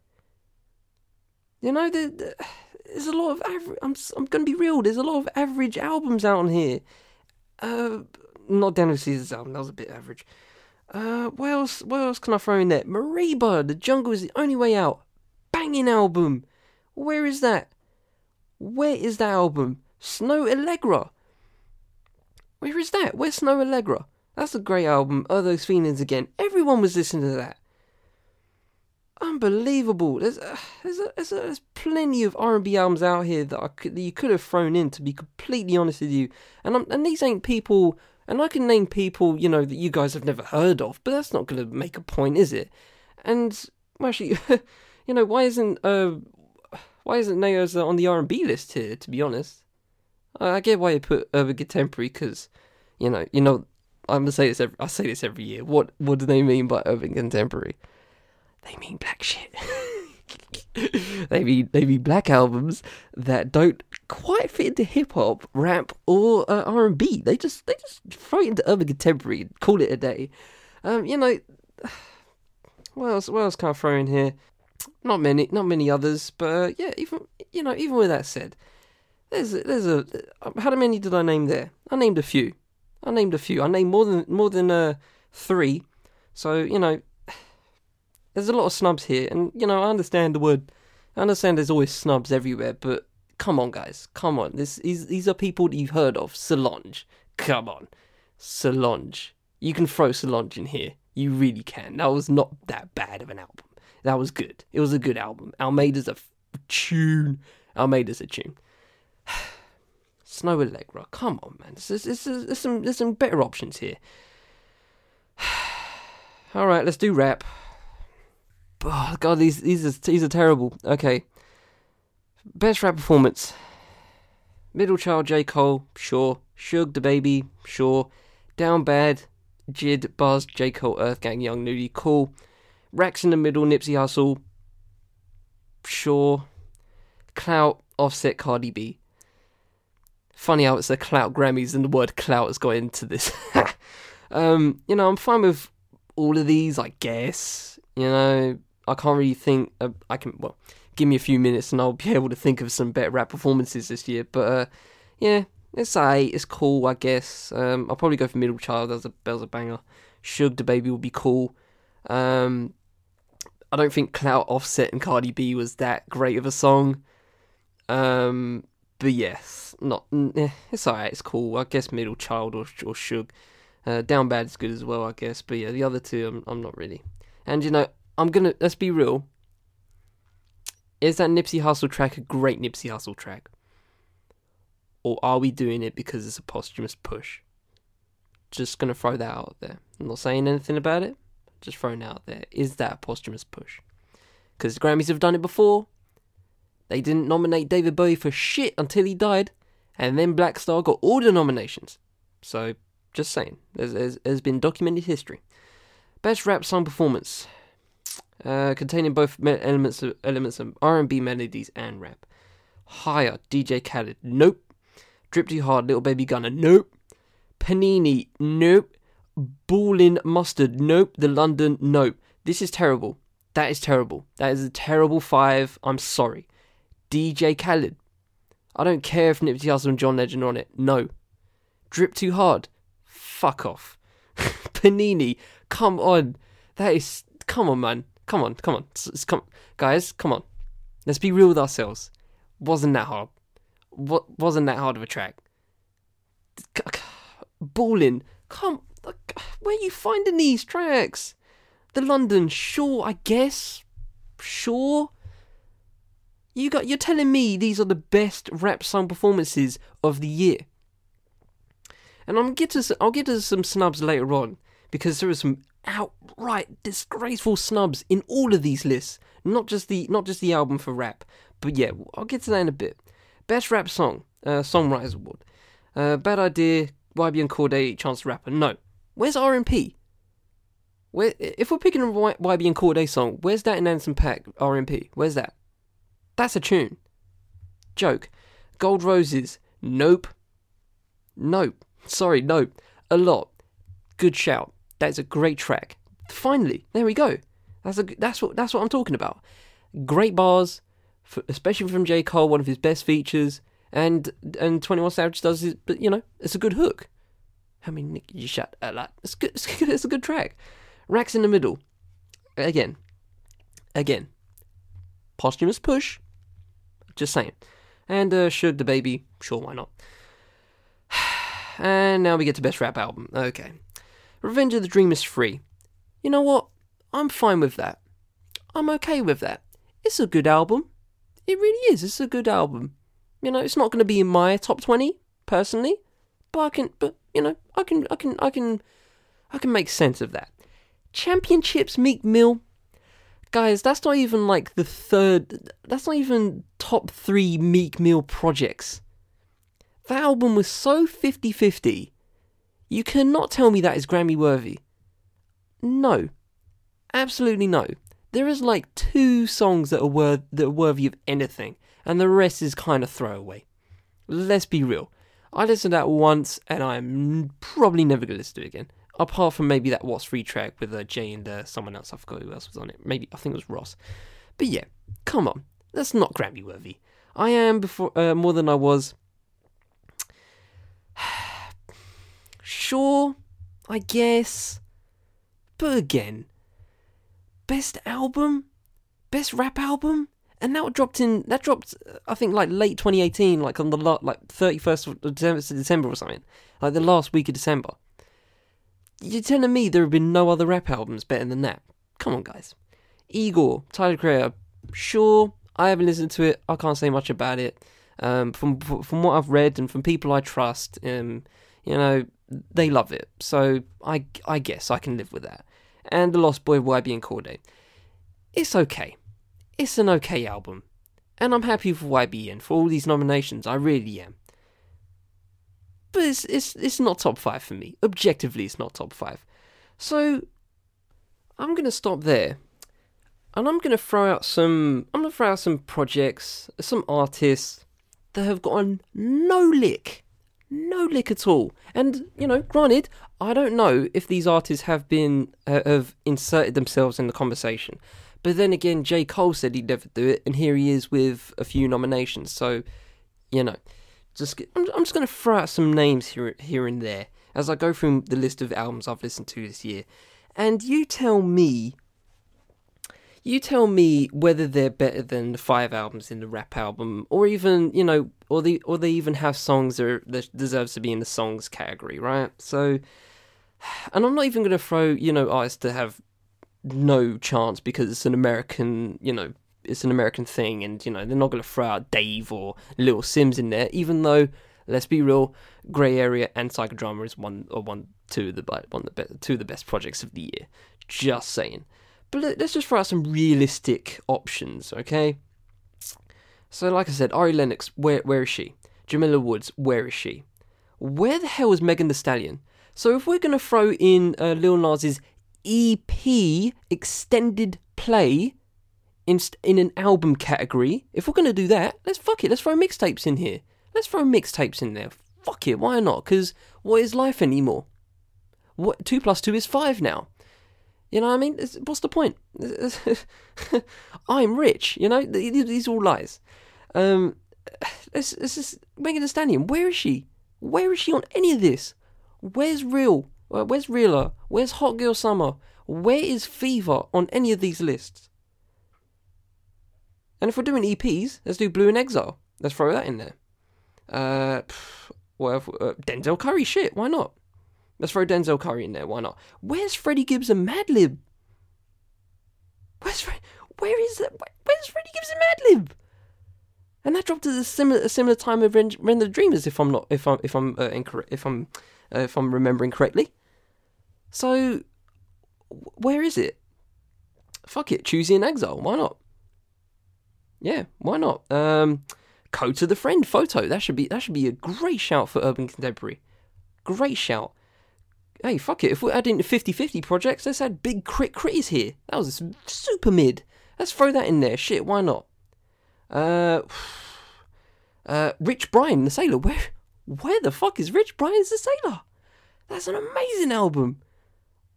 You know, the, the, there's a lot of average. I'm, I'm going to be real. There's a lot of average albums out on here. Uh, not Daniel Caesar's album. That was a bit average. Uh, what else? What else can I throw in there? Mereba, The Jungle is the only way out. Banging album. Where is that? Where is that album? Snoh Aalegra. Where is that? Where's Snoh Aalegra? That's a great album. Are those feelings again? Everyone was listening to that. Unbelievable. There's uh, there's, a, there's, a, there's plenty of R&B albums out here that, I could, that you could have thrown in. To be completely honest with you, and I'm, and these ain't people. And I can name people, you know, that you guys have never heard of, but that's not going to make a point, is it? And well, actually, you know, why isn't uh, why isn't Nao's on the R&B list here? To be honest, I get why you put urban contemporary because, you know, you know, I'm gonna say this. Every, I say this every year. What what do they mean by urban contemporary? They mean black shit. they mean they mean black albums that don't quite fit into hip hop, rap, or uh, R and B. They just they just throw it into urban contemporary and call it a day. Um, you know, what else? What else can I throw in here? Not many, not many others, but uh, yeah, even you know, even with that said, there's a, there's a how many did I name there? I named a few. I named a few. I named more than more than uh, three. So you know, there's a lot of snubs here, and you know I understand the word. I understand there's always snubs everywhere, but come on, guys, come on. This is these are people that you've heard of. Solange, come on, Solange. You can throw Solange in here. You really can. That was not that bad of an album. That was good. It was a good album. Almeda's a f- tune. Almeda's a tune. Snoh Aalegra. Come on, man. There's, there's, there's, some, there's some better options here. All right, let's do rap. Oh god, these these are these are terrible. Okay. Best rap performance. Middle Child J. Cole, sure. Suge DaBaby, sure. Down Bad, JID, Bas, J. Cole, Earth Gang, Young Nudy, cool. Racks in the Middle, Nipsey Hussle, sure. Clout, Offset, Cardi B. Funny how it's the Clout Grammys and the word clout has got into this. um, you know, I'm fine with all of these, I guess. You know, I can't really think. Uh, I can well, give me a few minutes and I'll be able to think of some better rap performances this year. But uh, yeah, it's a it's cool, I guess. Um, I'll probably go for Middle Child as a as a banger. Suge DaBaby will be cool. Um, I don't think Clout Offset and Cardi B was that great of a song. Um, but yes, not eh, it's alright. It's cool. I guess Middle Child or or Suge. Uh, Down Bad is good as well, I guess. But yeah, the other two, I'm I'm not really. And you know, I'm gonna let's be real. Is that Nipsey Hussle track a great Nipsey Hussle track? Or are we doing it because it's a posthumous push? Just gonna throw that out there. I'm not saying anything about it. Just throwing out there. Is that a posthumous push? Because the Grammys have done it before. They didn't nominate David Bowie for shit until he died, and then Black Star got all the nominations. So, just saying, there's, there's, there's been documented history. Best rap song performance uh, containing both elements of elements of R&B melodies and rap. Higher, DJ Khaled, nope. Drip Too Hard, Little Baby Gunna, nope. Panini, nope. Ballin' Mustard, nope. The London, nope. This is terrible. That is terrible. That is a terrible five. I'm sorry. DJ Khaled. I don't care if Nipsey Hussle and John Legend are on it. No. Drip Too Hard. Fuck off. Panini. Come on. That is. Come on, man. Come on, come on, come, guys, come on. Let's be real with ourselves. Wasn't that hard? What wasn't that hard of a track? Balling, come. Where you finding these tracks? The London, sure, I guess, sure. You got. You're telling me these are the best rap song performances of the year. And I'm get to. I'll get to some snubs later on because there are some outright disgraceful snubs in all of these lists. Not just the not just the album for rap, but yeah, I'll get to that in a bit. Best rap song, uh, Songwriters Award. Uh, bad idea. YBN Cordae, Chance Rapper. No, where's RNP? Where if we're picking a YBN Cordae song, where's that in Anderson .Paak RNP? Where's that? That's a tune. Joke. Gold Roses. Nope. Nope. Sorry, nope. A lot. Good shout. That is a great track. Finally, there we go. That's a that's what that's what I'm talking about. Great bars, for, especially from J Cole, one of his best features, and and Twenty One Savage does it, but you know it's a good hook. I mean, Nick, you shut a lot. It's good. It's good. It's a good track. Racks in the middle. Again, again. Posthumous push. Just saying. And uh, DaBaby, sure, why not? and now we get to Best Rap Album. Okay. Revenge of the Dreamers III. You know what? I'm fine with that. I'm okay with that. It's a good album. It really is. It's a good album. You know, it's not going to be in my top 20 personally, but I can but you know, I can I can I can I can make sense of that. Championships Meek Mill. Guys, that's not even like the third that's not even top 3 Meek Mill projects. That album was so 50-50. You cannot tell me that is Grammy worthy. No. Absolutely no. There is like two songs that are worth that are worthy of anything, and the rest is kind of throwaway. Let's be real. I listened to that once, and I'm probably never gonna listen to it again. Apart from maybe that What's Free track with uh, Jay and uh, someone else. I forgot who else was on it. Maybe I think it was Ross. But yeah, come on, that's not Grammy worthy. I am before uh, more than I was. sure, I guess. But again, best album, best rap album, and that dropped in. That dropped, I think, like late 2018, like on the like 31st of December or something, like the last week of December. You're telling me there have been no other rap albums better than that? Come on, guys. Igor, Tyler Creator, sure. I haven't listened to it. I can't say much about it. Um, from from what I've read and from people I trust, um, you know, they love it. So I I guess I can live with that and The Lost Boy YBN Cordae. It's okay. It's an okay album. And I'm happy for YBN for all these nominations, I really am. But it's, it's, it's not top 5 for me. Objectively, it's not top 5. So, I'm going to stop there. And I'm going to throw out some I'm going to throw out some projects, some artists that have gotten no lick no lick at all. And you know, granted, I don't know if these artists have been uh, have inserted themselves in the conversation. But then again, J Cole said he'd never do it, and here he is with a few nominations. So, you know, just I'm, I'm just going to throw out some names here here and there as I go through the list of albums I've listened to this year, and you tell me you tell me whether they're better than the five albums in the rap album, or even you know, or they or they even have songs that, are, that deserves to be in the songs category, right? So, and I'm not even going to throw you know artists to have no chance because it's an American, you know, it's an American thing, and you know they're not going to throw out Dave or Little Simz in there, even though. Let's be real. Grey Area and Psychodrama is one or one two of the one of the be- two of the best projects of the year. Just saying. But let's just throw out some realistic options, okay? So, like I said, Ari Lennox, where where is she? Jamila Woods, where is she? Where the hell is Megan Thee Stallion? So, if we're gonna throw in uh, Lil Nas's EP extended play in in an album category, if we're gonna do that, let's fuck it. Let's throw mixtapes in here. Let's throw mixtapes in there. Fuck it, why not? Because what is life anymore? What two plus two is five now. You know what I mean? What's the point? I'm rich. You know, these are all lies. Um, this, this is Megan Thee Stallion. Where is she? Where is she on any of this? Where's Real? Uh, where's Realer? Where's Hot Girl Summer? Where is Fever on any of these lists? And if we're doing EPs, let's do Blu and Exile. Let's throw that in there. Uh, well, uh, Denzel Curry, shit, why not? Let's throw Denzel Curry in there. Why not? Where's Freddie Gibbs and Madlib? Where's Fre- where is that? Where's Freddie Gibbs and Madlib? And that dropped at a similar a similar time of Rend, Rend the Dreamers, if I'm not if I'm if I'm uh, incorrect if I'm uh, if I'm remembering correctly. So, where is it? Fuck it, Choosey and Exile. Why not? Yeah, why not? Um, Kota the Friend photo. That should be that should be a great shout for Urban Contemporary. Great shout hey, fuck it. If we're adding 50-50 projects, let's add Big Crit Critties here. That was super mid. Let's throw that in there. Shit, why not? Uh, uh, Rich Brian, the Sailor. Where, where the fuck is Rich Brian's the Sailor? That's an amazing album.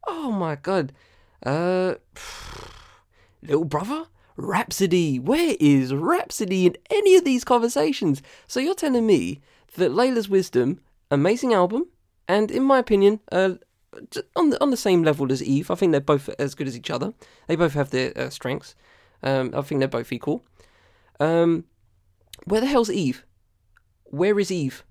Oh my god. Uh, Little Brother, Rapsody. Where is Rapsody in any of these conversations? So you're telling me that Laila's Wisdom, amazing album, and in my opinion, uh, on the on the same level as Eve. I think they're both as good as each other. They both have their uh, strengths. Um, I think they're both equal. Um, Where the hell's Eve? Where is Eve?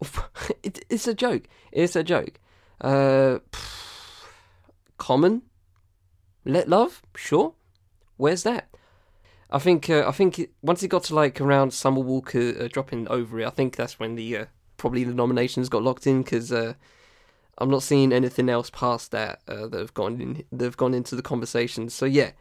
it, it's a joke. It's a joke. Uh, common. Let love. Sure. Where's that? I think. Uh, I think once it got to like around Summer Walker uh, dropping over it, I think that's when the uh, probably the nominations got locked in because uh, I'm not seeing anything else past that uh, that have gone in. That have gone into the conversation. So yeah.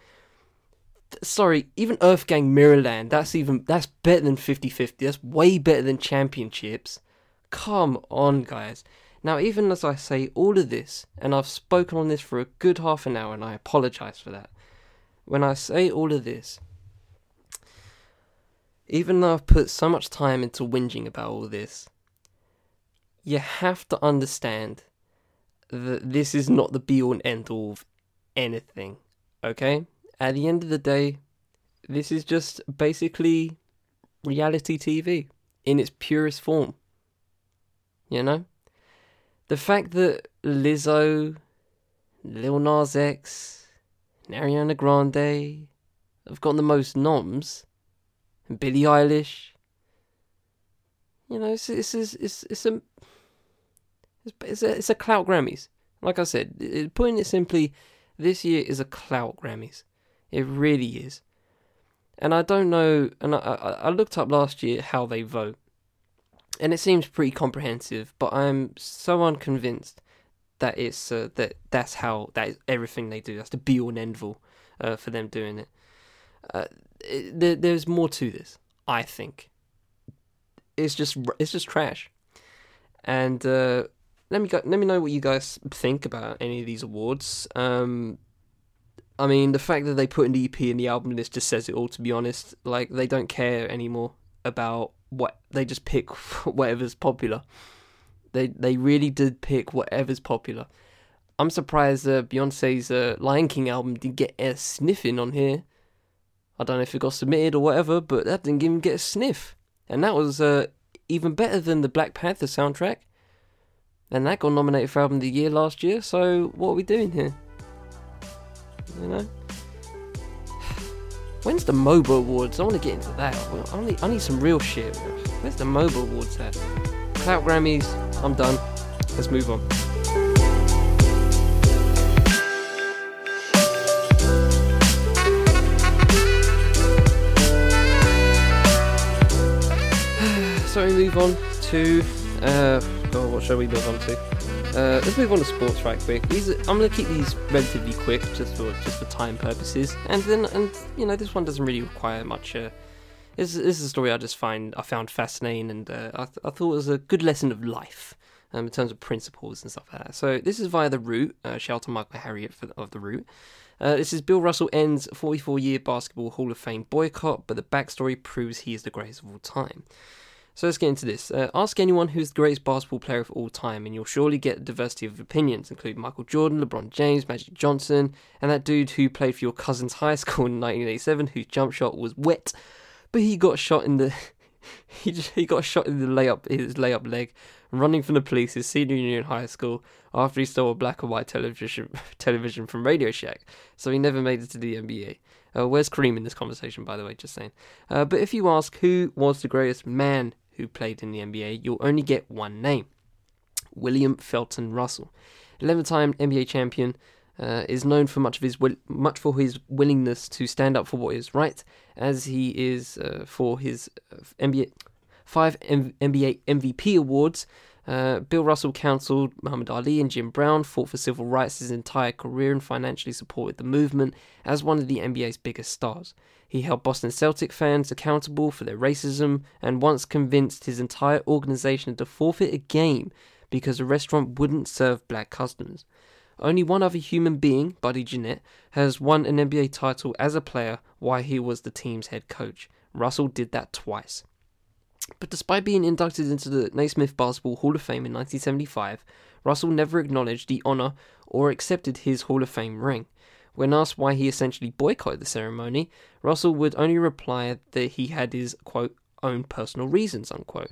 Sorry, even Earth Gang Mirrorland, that's even that's better than 50-50. That's way better than championships. Come on, guys. Now, even as I say all of this, and I've spoken on this for a good half an hour, and I apologize for that. When I say all of this, even though I've put so much time into whinging about all this, you have to understand that this is not the be all and end all of anything, okay? At the end of the day, this is just basically reality TV in its purest form. You know? The fact that Lizzo, Lil Nas X, and Ariana Grande have gotten the most noms, and Billie Eilish, you know, it's it's it's it's, it's a it's, a it's a clout Grammys. Like I said, it, putting it simply, this year is a clout Grammys. It really is. And I don't know. And I, I, I looked up last year how they vote, and it seems pretty comprehensive. But I'm so unconvinced that it's uh, that that's how that is everything they do. That's the be all and end all uh, for them doing it. Uh, it there, there's more to this. I think it's just it's just trash. And uh, let me go, let me know what you guys think about any of these awards. Um, I mean, the fact that they put an EP in the album list just says it all. To be honest, like they don't care anymore about what they just pick whatever's popular. They they really did pick whatever's popular. I'm surprised uh, Beyonce's uh, Lion King album didn't get a sniff in on here. I don't know if it got submitted or whatever, but that didn't even get a sniff, and that was uh, even better than the Black Panther soundtrack. And that got nominated for album of the year last year. So what are we doing here? You know. When's the MOBO Awards? I want to get into that. I need, I need some real shit. Where's the MOBO Awards at? Clout Grammys. I'm done. Let's move on. so we move on to uh, God, what shall we move on to? Uh, let's move on to sports right quick. These are, I'm going to keep these relatively quick, just for just for time purposes. And then, and you know, this one doesn't really require much. Uh, this, this is a story I just find I found fascinating, and uh, I, th- I thought it was a good lesson of life. Um, in terms of principles and stuff like that. So this is via the Root. Uh, shout out to Michael Harriot for, of the Root. Uh, this is Bill Russell ends 44 year basketball Hall of Fame boycott, but the backstory proves he is the greatest of all time. So let's get into this. Uh, ask anyone who's the greatest basketball player of all time, and you'll surely get a diversity of opinions, including Michael Jordan, LeBron James, Magic Johnson, and that dude who played for your cousin's high school in 1987, whose jump shot was wet, but he got shot in the he just, he got shot in the layup his layup leg, running from the police his senior year in high school after he stole a black and white television television from Radio Shack. So he never made it to the NBA. Uh, where's Kareem in this conversation, by the way? Just saying. Uh, but if you ask who was the greatest man who played in the NBA, you'll only get one name William Felton Russell. 11 time NBA champion. Uh, is known for much of his much for his willingness to stand up for what is right, as he is uh, for his uh, NBA five M- NBA MVP awards. Uh, Bill Russell counseled Muhammad Ali and Jim Brown, fought for civil rights his entire career, and financially supported the movement as one of the NBA's biggest stars. He held Boston Celtic fans accountable for their racism and once convinced his entire organization to forfeit a game because a restaurant wouldn't serve black customers. Only one other human being, Buddy Jeannette, has won an NBA title as a player while he was the team's head coach. Russell did that twice. But despite being inducted into the Naismith Basketball Hall of Fame in 1975, Russell never acknowledged the honor or accepted his Hall of Fame ring. When asked why he essentially boycotted the ceremony, Russell would only reply that he had his, quote, own personal reasons, unquote.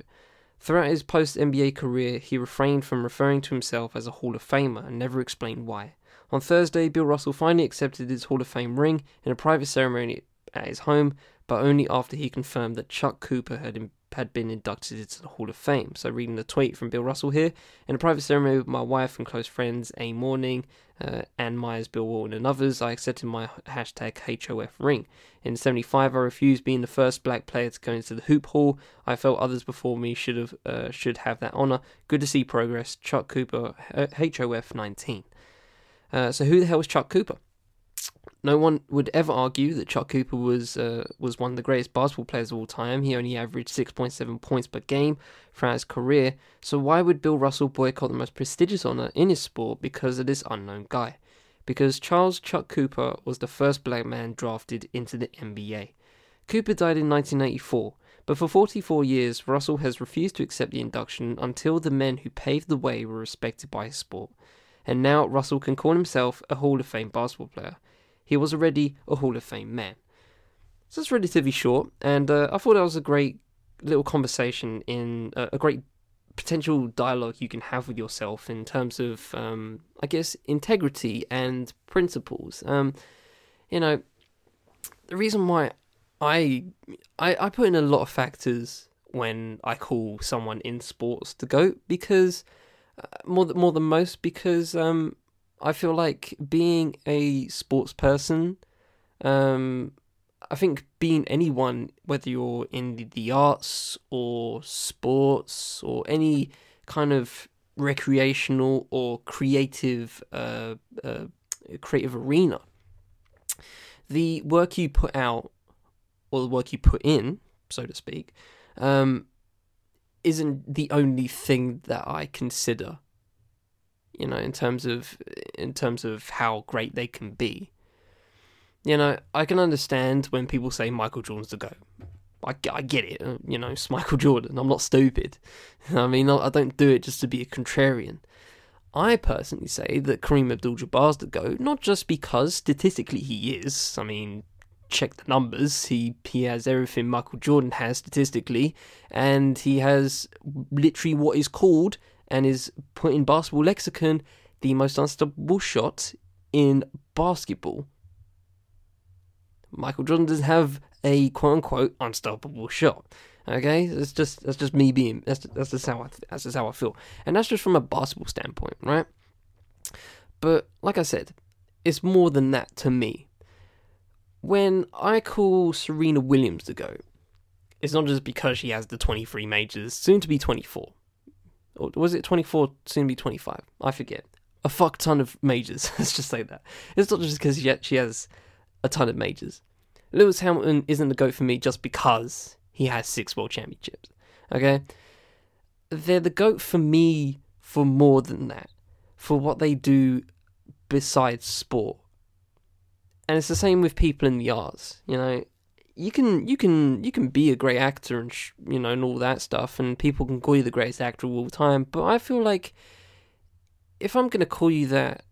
Throughout his post NBA career, he refrained from referring to himself as a Hall of Famer and never explained why. On Thursday, Bill Russell finally accepted his Hall of Fame ring in a private ceremony at his home, but only after he confirmed that Chuck Cooper had had been inducted into the Hall of Fame. So, reading the tweet from Bill Russell here in a private ceremony with my wife and close friends, A Mourning, uh, Ann Meyers, Bill Walton, and others, I accepted my hashtag HOF ring. In 75, I refused being the first black player to go into the hoop hall. I felt others before me should have uh, should have that honour. Good to see progress. Chuck Cooper, HOF 19. Uh, so, who the hell is Chuck Cooper? No one would ever argue that Chuck Cooper was uh, was one of the greatest basketball players of all time. He only averaged 6.7 points per game throughout his career. So why would Bill Russell boycott the most prestigious honor in his sport because of this unknown guy? Because Charles Chuck Cooper was the first black man drafted into the NBA. Cooper died in 1984, but for 44 years, Russell has refused to accept the induction until the men who paved the way were respected by his sport. And now Russell can call himself a Hall of Fame basketball player. He was already a Hall of Fame man. So it's relatively short, and uh, I thought that was a great little conversation in uh, a great potential dialogue you can have with yourself in terms of, um, I guess, integrity and principles. Um, you know, the reason why I, I I put in a lot of factors when I call someone in sports the goat because uh, more than, more than most because um, I feel like being a sports person, um, I think being anyone, whether you're in the, arts or sports or any kind of recreational or creative uh, uh, creative arena, the work you put out or the work you put in, so to speak, um, isn't the only thing that I consider you know, in terms of in terms of how great they can be. You know, I can understand when people say Michael Jordan's the GOAT. I, I get it, you know, it's Michael Jordan. I'm not stupid. I mean, I don't do it just to be a contrarian. I personally say that Kareem Abdul Jabbar's the GOAT, not just because statistically he is. I mean, check the numbers. He he has everything Michael Jordan has statistically, and he has literally what is called and is put in basketball lexicon the most unstoppable shot in basketball. Michael Jordan doesn't have a quote unquote unstoppable shot. Okay, that's just that's just me being that's that's just how I that's just how I feel, and that's just from a basketball standpoint, right? But like I said, it's more than that to me. When I call Serena Williams to go, it's not just because she has the 23 majors, soon to be 24 or was it 24, soon to be 25? I forget. A fuck ton of majors. Let's just say that. It's not just because she, she has a ton of majors. Lewis Hamilton isn't the GOAT for me just because he has six world championships. Okay? They're the GOAT for me for more than that. For what they do besides sport. And it's the same with people in the arts. You know, you can you can you can be a great actor and sh- you know and all that stuff, and people can call you the greatest actor of all time. But I feel like if I'm gonna call you that,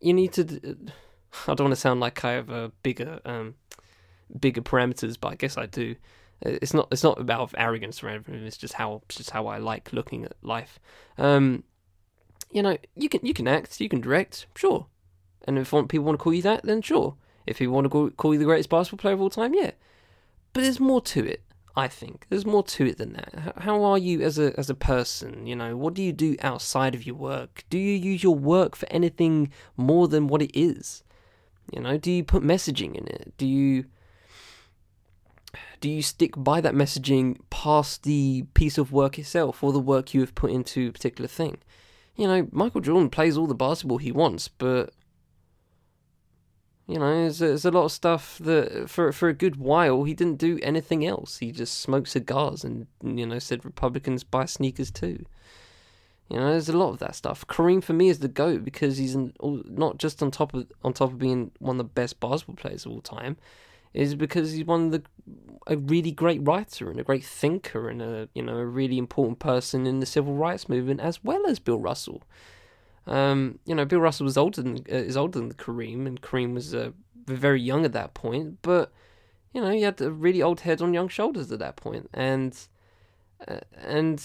you need to. I don't want to sound like I have a bigger um, bigger parameters, but I guess I do. It's not it's not about arrogance or anything. It's just how it's just how I like looking at life. Um, you know, you can you can act, you can direct, sure. And if people want to call you that, then sure. If you want to call you the greatest basketball player of all time, yeah. But there's more to it. I think there's more to it than that. How are you as a as a person? You know, what do you do outside of your work? Do you use your work for anything more than what it is? You know, do you put messaging in it? Do you do you stick by that messaging past the piece of work itself or the work you have put into a particular thing? You know, Michael Jordan plays all the basketball he wants, but you know, there's, there's a lot of stuff that for for a good while he didn't do anything else. He just smoked cigars and you know said Republicans buy sneakers too. You know, there's a lot of that stuff. Kareem for me is the goat because he's not just on top of on top of being one of the best basketball players of all time, is because he's one of the a really great writer and a great thinker and a you know a really important person in the civil rights movement as well as Bill Russell. Um, you know, Bill Russell was older than uh, is older than Kareem, and Kareem was uh, very young at that point. But you know, he had a really old head on young shoulders at that point. and Uh, and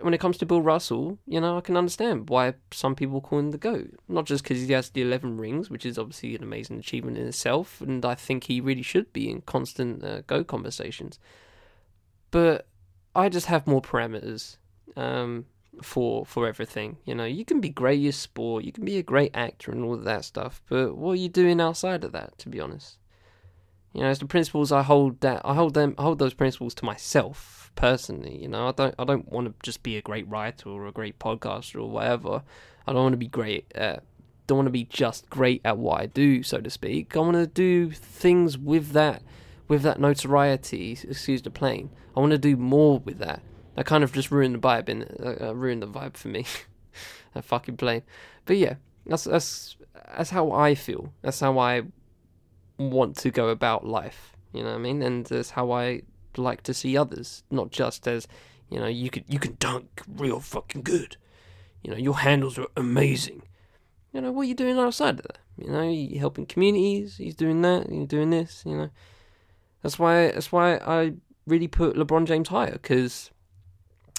when it comes to Bill Russell, you know, I can understand why some people call him the GOAT. Not just because he has the 11 rings, which is obviously an amazing achievement in itself, and I think he really should be in constant uh, GOAT conversations. But I just have more parameters um, for for everything. You know, you can be great at your sport, you can be a great actor and all of that stuff, but what are you doing outside of that, to be honest? You know, it's the principles I hold that I hold them I hold those principles to myself personally. You know, I don't I don't want to just be a great writer or a great podcaster or whatever. I don't want to be great at don't want to be just great at what I do, so to speak. I want to do things with that with that notoriety. Excuse the plane. I want to do more with that. That kind of just ruined the vibe and uh, uh, ruined the vibe for me. that fucking plane. But yeah, that's that's that's how I feel. That's how I want to go about life. You know what I mean? And that's how I like to see others, not just as, you know, you can you can dunk real fucking good. You know, your handles are amazing. You know, what are you doing outside of that? You know, you helping communities, he's doing that, you're doing this, you know. That's why that's why I really put LeBron James higher because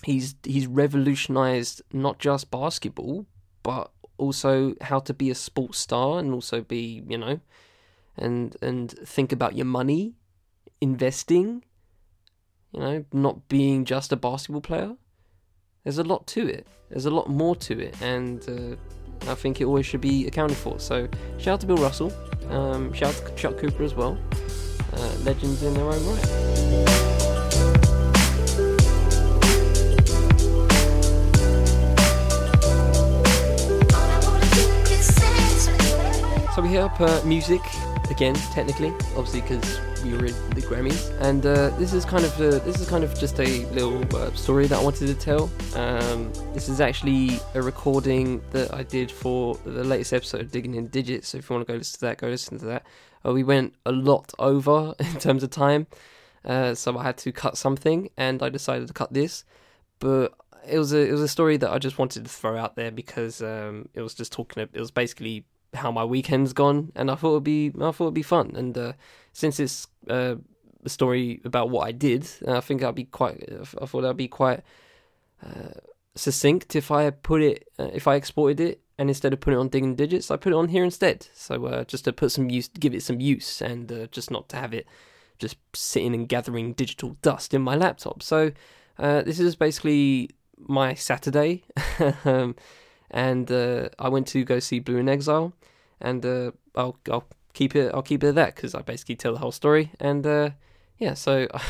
he's he's revolutionized not just basketball, but also how to be a sports star and also be, you know, and and think about your money, investing, you know, not being just a basketball player. There's a lot to it. There's a lot more to it, and uh, I think it always should be accounted for. So, shout out to Bill Russell. Um, shout out to Chuck Cooper as well. Uh, legends in their own right. So we hit up uh, music again, technically, obviously because we were in the Grammys, and uh, this is kind of uh, this is kind of just a little uh, story that I wanted to tell. Um, this is actually a recording that I did for the latest episode of Digging in Digits. So if you want to go listen to that, go listen to that. Uh, we went a lot over in terms of time, uh, so I had to cut something, and I decided to cut this. But it was a it was a story that I just wanted to throw out there because um, it was just talking. It was basically how my weekend's gone, and I thought it'd be I thought it'd be fun. And uh, since it's uh, a story about what I did, I think I'd be quite. I thought I'd be quite uh, succinct if I put it uh, if I exported it, and instead of putting it on Digging Digits, I put it on here instead. So uh, just to put some use, give it some use, and uh, just not to have it just sitting and gathering digital dust in my laptop. So this is basically my Saturday. um, and uh, I went to go see Blu in Exile, and uh, I'll I'll keep it I'll keep it at that because I basically tell the whole story, and uh, yeah, so I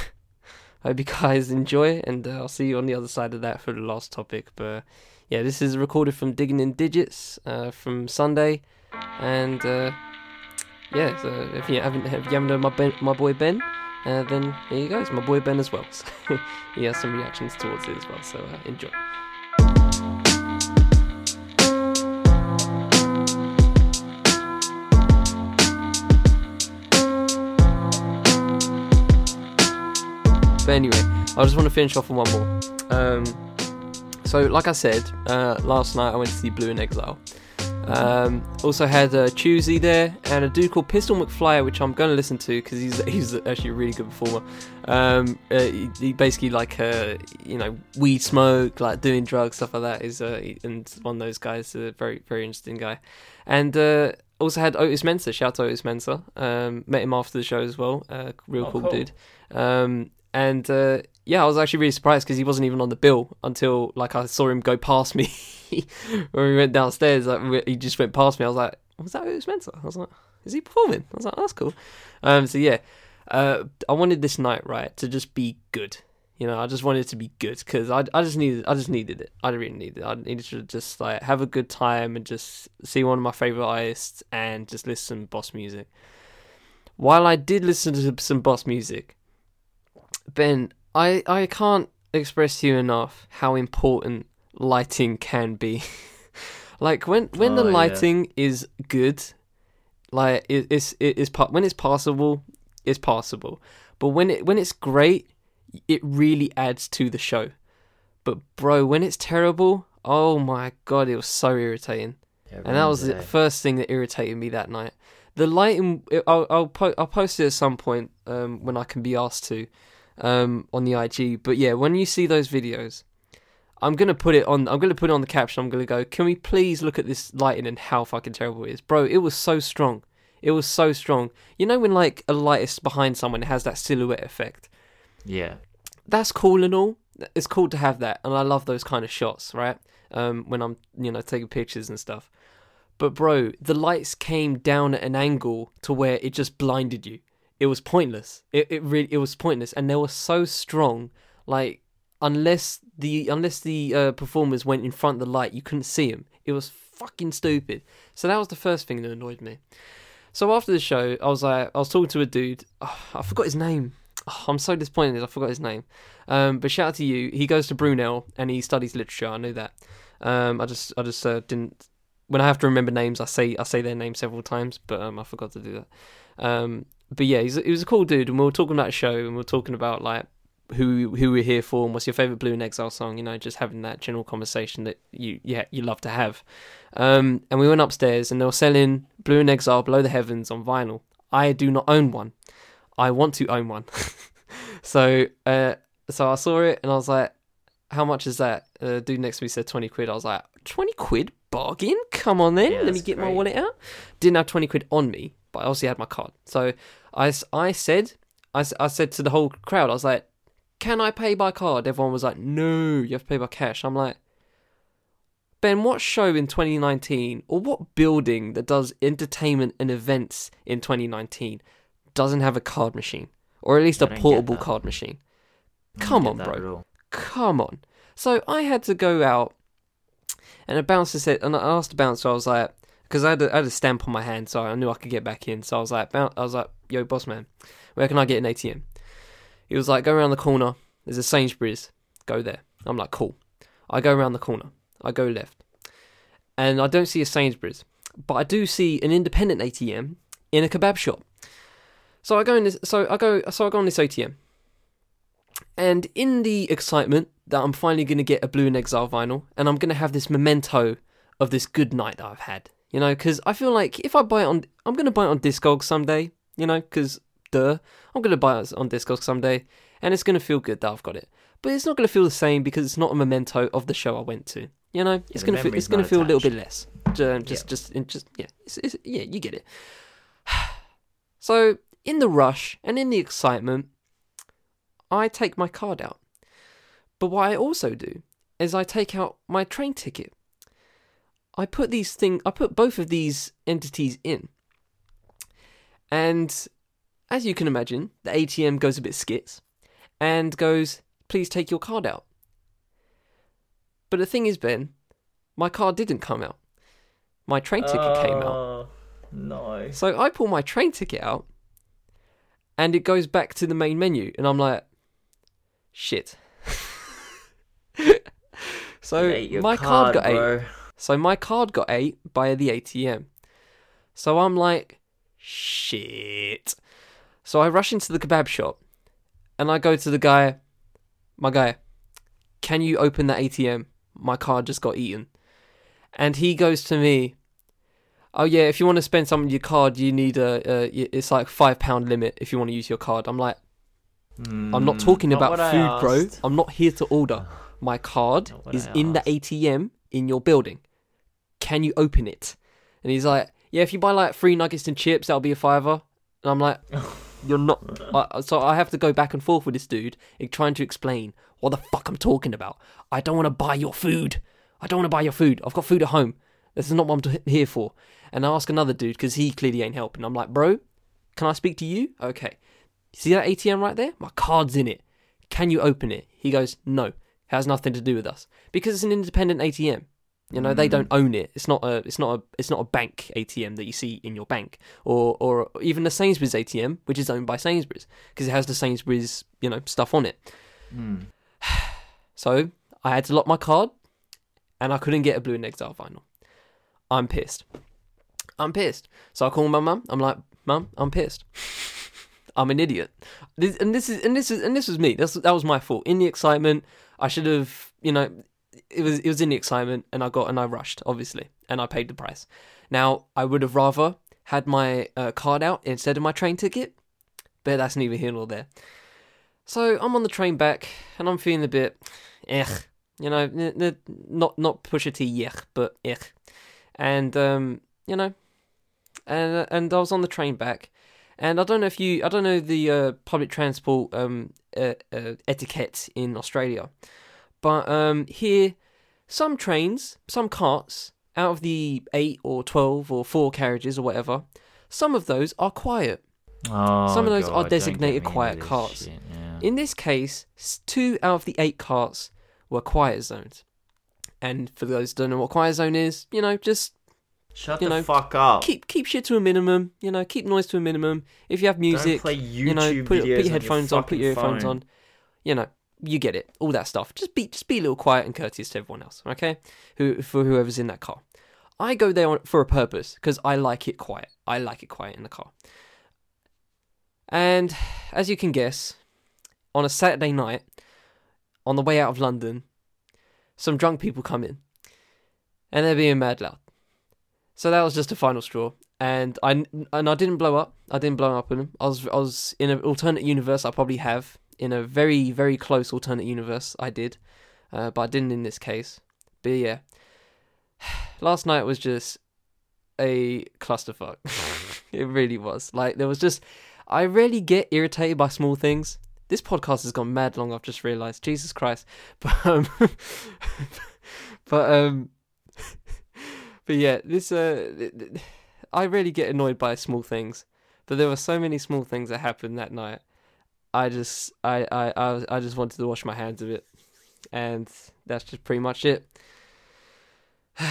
hope you guys enjoy, and uh, I'll see you on the other side of that for the last topic. But yeah, this is recorded from Digging in Digits uh, from Sunday, and uh, yeah, so if you haven't if you haven't heard my ben, my boy Ben. Then here you go, it's my boy Ben as well. So he has some reactions towards it as well. So enjoy. But anyway, I just want to finish off on one more. Um, so, like I said, uh, last night I went to see Blu in Exile. Um, also had a Choosey there and a dude called Pistol McFlyer, which I'm going to listen to because he's he's actually a really good performer. Um, uh, he, he, basically like uh, you know weed smoke, like doing drugs, stuff like that. Is uh, and one of those guys, a very very interesting guy. And uh, also had Otis Mensah. Shout out Otis Mensah. Um, met him after the show as well. Uh, real oh, cool, cool, dude. And uh, yeah, I was actually really surprised because he wasn't even on the bill until like I saw him go past me when we went downstairs. Like he just went past me. I was like, "Was that Mensah?" I was like, "Is he performing?" I was like, oh, "That's cool." Um, so yeah, uh, I wanted this night right to just be good. You know, I just wanted it to be good because I, I just needed I just needed it. I didn't really needed it. I needed to just like have a good time and just see one of my favorite artists and just listen to boss music. While I did listen to some boss music, Ben, I, I can't express to you enough how important lighting can be. like when when oh, the lighting yeah. is good, like it, it's it is when it's passable, it's passable. But when it when it's great, it really adds to the show. But bro, when it's terrible, oh my god, it was so irritating. Yeah, and that was the first thing that irritated me that night. The lighting, I'll I'll, po- I'll post it at some point um, when I can be asked to. Um, on the IG. But yeah, when you see those videos, I'm gonna put it on. I'm gonna put it on the caption. I'm gonna go. Can we please look at this lighting and how fucking terrible it is, bro? It was so strong. It was so strong. You know when like a light is behind someone, it has that silhouette effect. Yeah. That's cool and all. It's cool to have that, and I love those kind of shots, right? Um, when I'm you know taking pictures and stuff. But bro, the lights came down at an angle to where it just blinded you. It was pointless. It it really it was pointless, and they were so strong. Like unless the unless the uh, performers went in front of the light, you couldn't see them. It was fucking stupid. So that was the first thing that annoyed me. So after the show, I was like, I was talking to a dude. Oh, I forgot his name. Oh, I'm so disappointed. I forgot his name. Um, but shout out to you. He goes to Brunel and he studies literature. I knew that. Um, I just, I just uh, didn't. When I have to remember names, I say, I say their name several times, but um, I forgot to do that. But yeah, he's, he was a cool dude, and we were talking about a show, and we were talking about like who who we're here for and what's your favorite Blu and Exile song. You know, just having that general conversation that you yeah you love to have. Um, and we went upstairs and they were selling Blu and Exile Below the Heavens on vinyl. I do not own one. I want to own one. so uh, so I saw it and I was like, how much is that? Uh, dude next to me said twenty quid. I was like, twenty quid bargain? Come on then, Yeah, let me get my wallet out. Didn't have twenty quid on me, but I obviously had my card. So I, I said I, I said to the whole crowd, I was like, can I pay by card? Everyone was like, no, you have to pay by cash. I'm like, Ben, what show in 2019 or what building that does entertainment and events in 2019 doesn't have a card machine or at least I a portable card machine? Come on, bro. Come on. So I had to go out, and a bouncer said, and I asked the bouncer, I was like, because I, had had a stamp on my hand, so I knew I could get back in. So I was like, I was like, yo, boss man, where can I get an ATM? He was like, go around the corner. There's a Sainsbury's. Go there. I'm like, cool. I go around the corner. I go left, and I don't see a Sainsbury's, but I do see an independent ATM in a kebab shop. So I go in this. So I go. So I go on this ATM. And in the excitement that I'm finally going to get a Blu in Exile vinyl, and I'm going to have this memento of this good night that I've had, you know, because I feel like if I buy it on, I'm going to buy it on Discogs someday, you know, because duh, I'm going to buy it on Discogs someday, and it's going to feel good that I've got it. But it's not going to feel the same because it's not a memento of the show I went to. You know, it's going to feel, it's not feel a little bit less. Ju- Just, just, it just, yeah, it's, it's, yeah, you get it. So in the rush and in the excitement, I take my card out. But what I also do is I take out my train ticket. I put these thing I put both of these entities in. And as you can imagine, the ATM goes a bit skits and goes, "Please take your card out." But the thing is, Ben, my card didn't come out. My train ticket came out. Oh, No. So I pull my train ticket out and it goes back to the main menu and I'm like shit. so my card, got eight. bro. So my card got ate by the ATM. So I'm like shit. So I rush into the kebab shop and I go to the guy, my guy, can you open the ATM? My card just got eaten. And he goes to me, oh yeah, if you want to spend some of your card, you need a, a it's like five pound limit if you want to use your card. I'm like, I'm not Mm, talking not about food, bro. I'm not here to order. My card is in the. ATM in your building. Can you open it? And he's like, yeah, if you buy like three nuggets and chips, that'll be a fiver. And I'm like, you're not. I, so I have to go back and forth with this dude, trying to explain what the fuck I'm talking about. I don't want to buy your food. I don't want to buy your food. I've got food at home. This is not what I'm here for. And I ask another dude because he clearly ain't helping. I'm like, bro, can I speak to you? Okay. See that ATM right there? My card's in it. Can you open it? He goes, no. It has nothing to do with us because it's an independent ATM. You know, they don't own it. It's not a it's not a it's not a bank ATM that you see in your bank or or even the Sainsbury's ATM, which is owned by Sainsbury's because it has the Sainsbury's, you know, stuff on it. Mm. So, I had to lock my card and I couldn't get a Blu and Exile vinyl. I'm pissed. I'm pissed. So I call my mum. I'm like, "Mum, I'm pissed. I'm an idiot." This, and this is and this is and this was me. That's that was my fault. In the excitement, I should have, you know, it was it was in the excitement, and I got and I rushed, obviously, and I paid the price. Now I would have rather had my uh, card out instead of my train ticket, but that's neither here nor there. So I'm on the train back, and I'm feeling a bit, eh, you know, n- n- not not Pusha T, yeah, but eh, and um, you know, and and I was on the train back, and I don't know if you, I don't know the uh, public transport um uh, uh, etiquette in Australia, but um here, some trains, some carts, out of the eight or twelve or four carriages or whatever, some of those are quiet. Oh, Some of those God, are designated quiet carts. shit, yeah. In this case, two out of the eight carts were quiet zones. And for those who don't know what quiet zone is, you know, just Shut you the know, fuck up. keep keep shit to a minimum. You know, keep noise to a minimum. If you have music, Don't play YouTube you know, put, put your headphones on, put your earphones phone. on. You know, you get it. All that stuff. Just be just be a little quiet and courteous to everyone else. Okay, who for whoever's in that car. I go there on, for a purpose because I like it quiet. I like it quiet in the car. And as you can guess, on a Saturday night, on the way out of London, some drunk people come in, and they're being mad loud. So that was just a final straw, and I and I didn't blow up. I didn't blow up in them. I was I was in an alternate universe. I probably have in a very very close alternate universe. I did, uh, but I didn't in this case. But yeah, last night was just a clusterfuck. it really was. Like there was just I rarely get irritated by small things. This podcast has gone mad long. I've just realised. Jesus Christ. But um, but um, but yeah, this uh, I really get annoyed by small things. But there were so many small things that happened that night. I just I I I, I just wanted to wash my hands of it, and that's just pretty much it.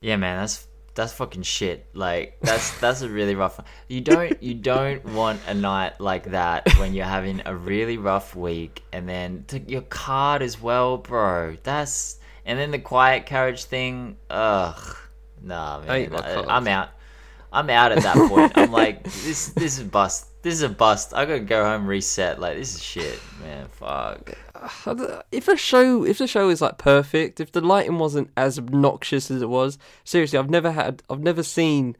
Yeah, man, that's that's fucking shit. Like that's that's a really rough. You don't you don't want a night like that when you're having a really rough week, and then to your card as well, bro. That's and then the quiet carriage thing. Ugh, nah, man. I. I'm out. I'm out at that point. I'm like, this this is bust. This is a bust. I gotta go home reset. Like this is shit, man. Fuck. if a show if the show is like perfect if the lighting wasn't as obnoxious as it was seriously i've never had i've never seen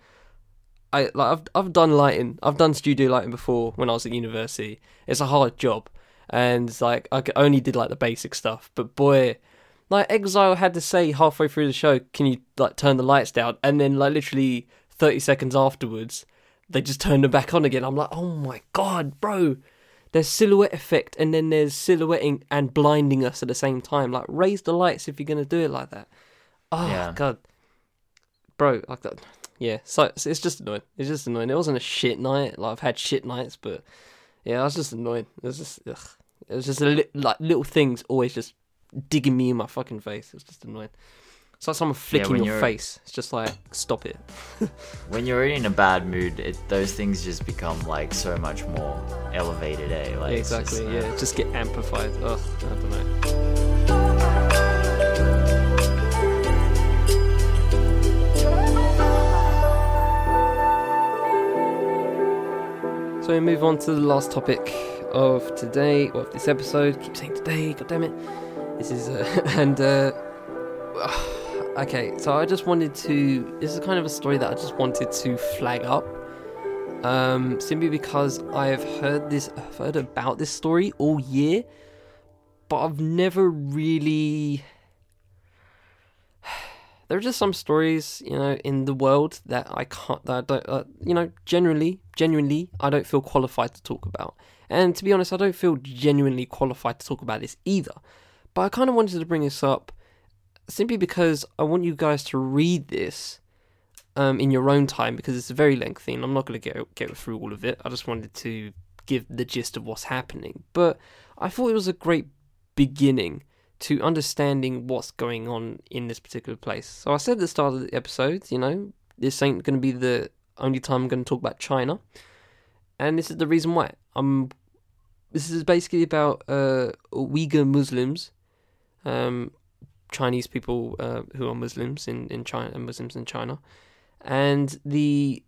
i like i've i've done lighting i've done studio lighting before when i was at university it's a hard job and like I only did like the basic stuff but boy like exile had to say halfway through the show can you like turn the lights down and then like literally 30 seconds afterwards they just turned them back on again i'm like oh my god bro there's silhouette effect and then there's silhouetting and blinding us at the same time. Like raise the lights if you're gonna do it like that. Oh Yeah. god, bro, like that. Yeah, so it's it's just annoying. It's just annoying. It wasn't a shit night. Like I've had shit nights, but yeah, I was just annoyed. It was just ugh. it was just a li- like little things always just digging me in my fucking face. It was just annoying. It's like someone flicking when your face. It's just like stop it. When you're in a bad mood, it, those things just become like so much more elevated, eh? Like Yeah, just, exactly. uh, yeah, just get amplified. Ugh, I don't know. So we move on to the last topic of today, or of this episode. Keep saying today, god damn it. This is, uh, and, uh, okay, so I just wanted to, this is kind of a story that I just wanted to flag up. Um, simply because I've heard this, I've heard about this story all year, but I've never really. There are just some stories, you know, in the world that I can't, that I don't, uh, you know, generally, genuinely, I don't feel qualified to talk about. And to be honest, I don't feel genuinely qualified to talk about this either. But I kind of wanted to bring this up simply because I want you guys to read this um, in your own time because it's very lengthy and I'm not going to get get through all of it. I just wanted to give the gist of what's happening. But I thought it was a great beginning to understanding what's going on in this particular place. So I said at the start of the episode, you know, this ain't going to be the only time I'm going to talk about China. And this is the reason why. Um, this is basically about uh, Uyghur Muslims, um, Chinese people uh, who are Muslims in, in China, Muslims in China, and the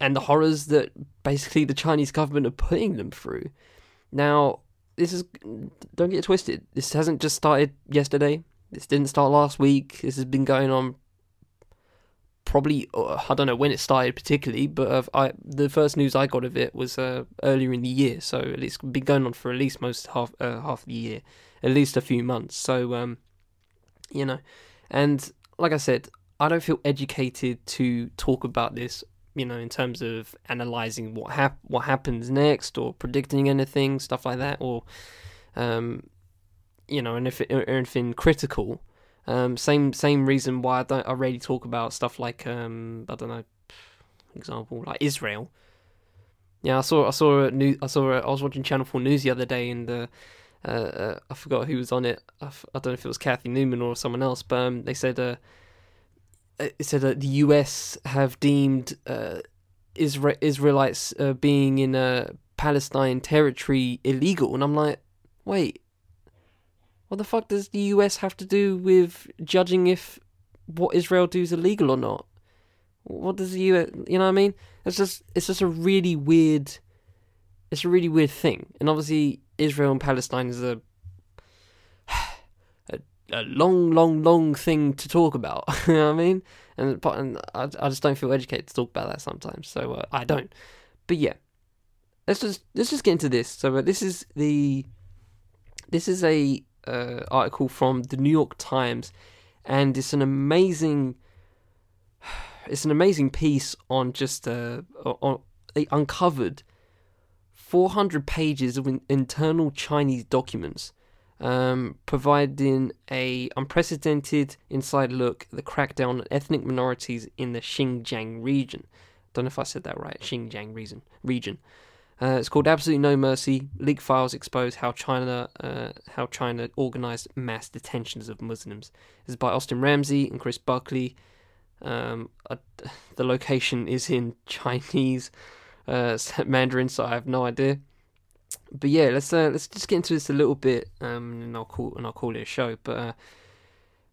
and the horrors that basically the Chinese government are putting them through. Now, this is don't get twisted. This hasn't just started yesterday. This didn't start last week. This has been going on probably uh, I don't know when it started particularly, but I the first news I got of it was uh, earlier in the year, so it's been going on for at least most half uh, half the year, at least a few months. So um, you know, and like I said, I don't feel educated to talk about this. You know, in terms of analyzing what hap- what happens next, or predicting anything, stuff like that, or um, you know, and if it, or anything critical. Um, same same reason why I don't I rarely talk about stuff like um, I don't know, example like Israel. Yeah, I saw I saw a new I saw a, I was watching Channel Four News the other day and uh, uh, I forgot who was on it. I f- I don't know if it was Cathy Newman or someone else, but um, they said uh, it said that the U.S. have deemed uh, Isra- Israelites uh, being in uh, Palestine territory illegal, and I'm like, wait, what the fuck does the US have to do with judging if what Israel do is illegal or not? What does the US, you know what I mean? It's just it's just a really weird it's a really weird thing. And obviously Israel and Palestine is a a, a long long long thing to talk about, you know what I mean? And, and I, I just don't feel educated to talk about that sometimes. So uh, I don't. But yeah. Let's just let's just get into this. So uh, this is the this is a uh, article from the New York Times, and it's an amazing, it's an amazing piece on just uh, on they uncovered 400 pages of internal Chinese documents, um, providing a unprecedented inside look at the crackdown on ethnic minorities in the Xinjiang region. Don't know if I said that right. Xinjiang region. Region. Uh, it's called Absolutely No Mercy. Leak files expose how China uh, how China organized mass detentions of Muslims. It's by Austin Ramzy and Chris Buckley. Um, uh, the location is in Chinese uh, Mandarin, so I have no idea. But yeah, let's uh, let's just get into this a little bit, um, and I'll call and I'll call it a show. But uh,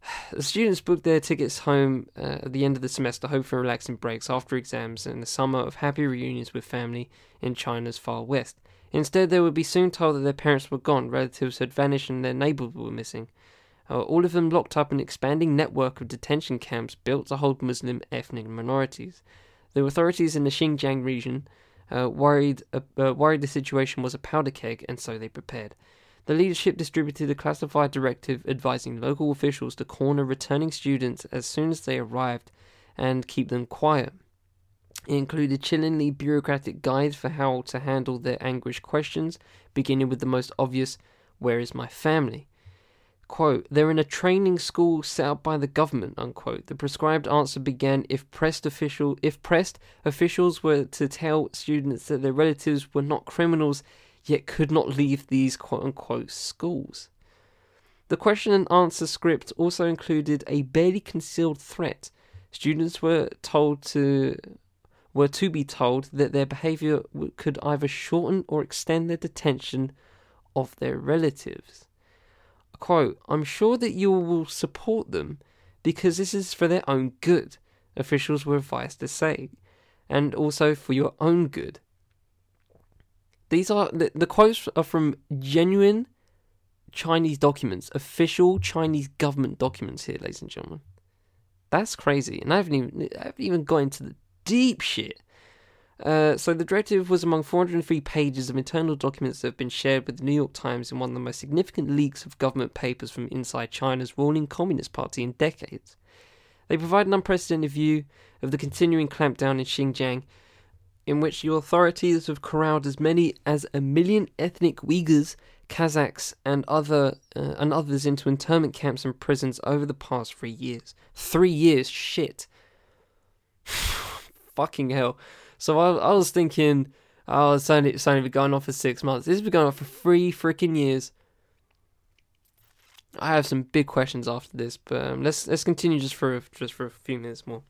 the students booked their tickets home uh, at the end of the semester, hoping for relaxing breaks after exams and a summer of happy reunions with family in China's far west. Instead, they would be soon told that their parents were gone, relatives had vanished, and their neighbors were missing. Uh, all of them locked up in an expanding network of detention camps built to hold Muslim ethnic minorities. The authorities in the Xinjiang region uh, worried uh, worried the situation was a powder keg, and so they prepared. The leadership distributed a classified directive advising local officials to corner returning students as soon as they arrived and keep them quiet. It included chillingly bureaucratic guides for how to handle their anguished questions, beginning with the most obvious Where is my family? Quote, they're in a training school set up by the government, unquote. The prescribed answer began if pressed official if pressed, officials were to tell students that their relatives were not criminals yet could not leave these quote unquote schools. The question and answer script also included a barely concealed threat. Students were told to were to be told that their behavior could either shorten or extend the detention of their relatives. Quote, I'm sure that you will support them because this is for their own good, officials were advised to say, and also for your own good. These are the, the quotes are from genuine Chinese documents, official Chinese government documents here, ladies and gentlemen. That's crazy, and I haven't even I haven't even got into the deep shit. Uh, so the directive was among 403 pages of internal documents that have been shared with the New York Times in one of the most significant leaks of government papers from inside China's ruling Communist Party in decades. They provide an unprecedented view of the continuing clampdown in Xinjiang in which the authorities have corralled as many as a million ethnic Uyghurs, Kazakhs, and other uh, and others into internment camps and prisons over the past three years. Three years, shit. Fucking hell. So I, I was thinking, oh, it's only, it's only been going on for six months. This has been going on for three freaking years. I have some big questions after this, but um, let's let's continue just for just for a few minutes more.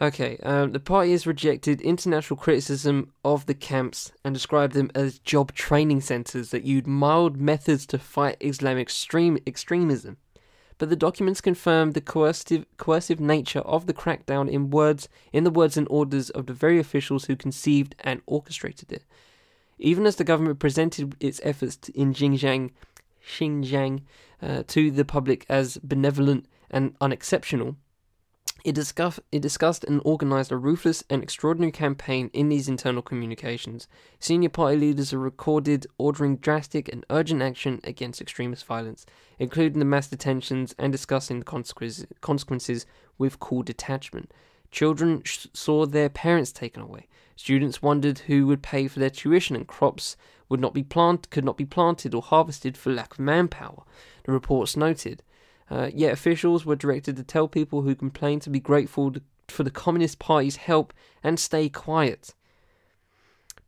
Okay, um, the party has rejected international criticism of the camps and described them as job training centres that used mild methods to fight Islamic extreme extremism. But the documents confirm the coercive, coercive nature of the crackdown in words, in the words and orders of the very officials who conceived and orchestrated it. Even as the government presented its efforts in Xinjiang, Xinjiang uh, to the public as benevolent and unexceptional, It discussed, it discussed and organized a ruthless and extraordinary campaign in these internal communications. Senior party leaders are recorded ordering drastic and urgent action against extremist violence, including the mass detentions and discussing the consequences, consequences with cool detachment. Children sh- saw their parents taken away. Students wondered who would pay for their tuition, and crops would not be plant could not be planted or harvested for lack of manpower. The reports noted. Uh, yet officials were directed to tell people who complained to be grateful for the Communist Party's help and stay quiet.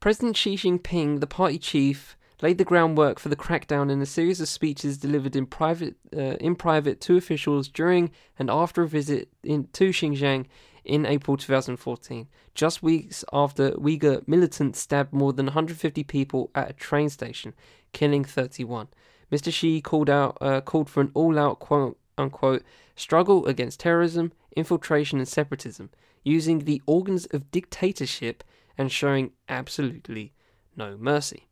President Xi Jinping, the party chief, laid the groundwork for the crackdown in a series of speeches delivered in private, uh, in private to officials during and after a visit in, to Xinjiang in April 2014, just weeks after Uyghur militants stabbed more than 150 people at a train station, killing 31. Mr. Xi called out uh, called for an all-out quote unquote struggle against terrorism, infiltration, and separatism, using the organs of dictatorship and showing absolutely no mercy.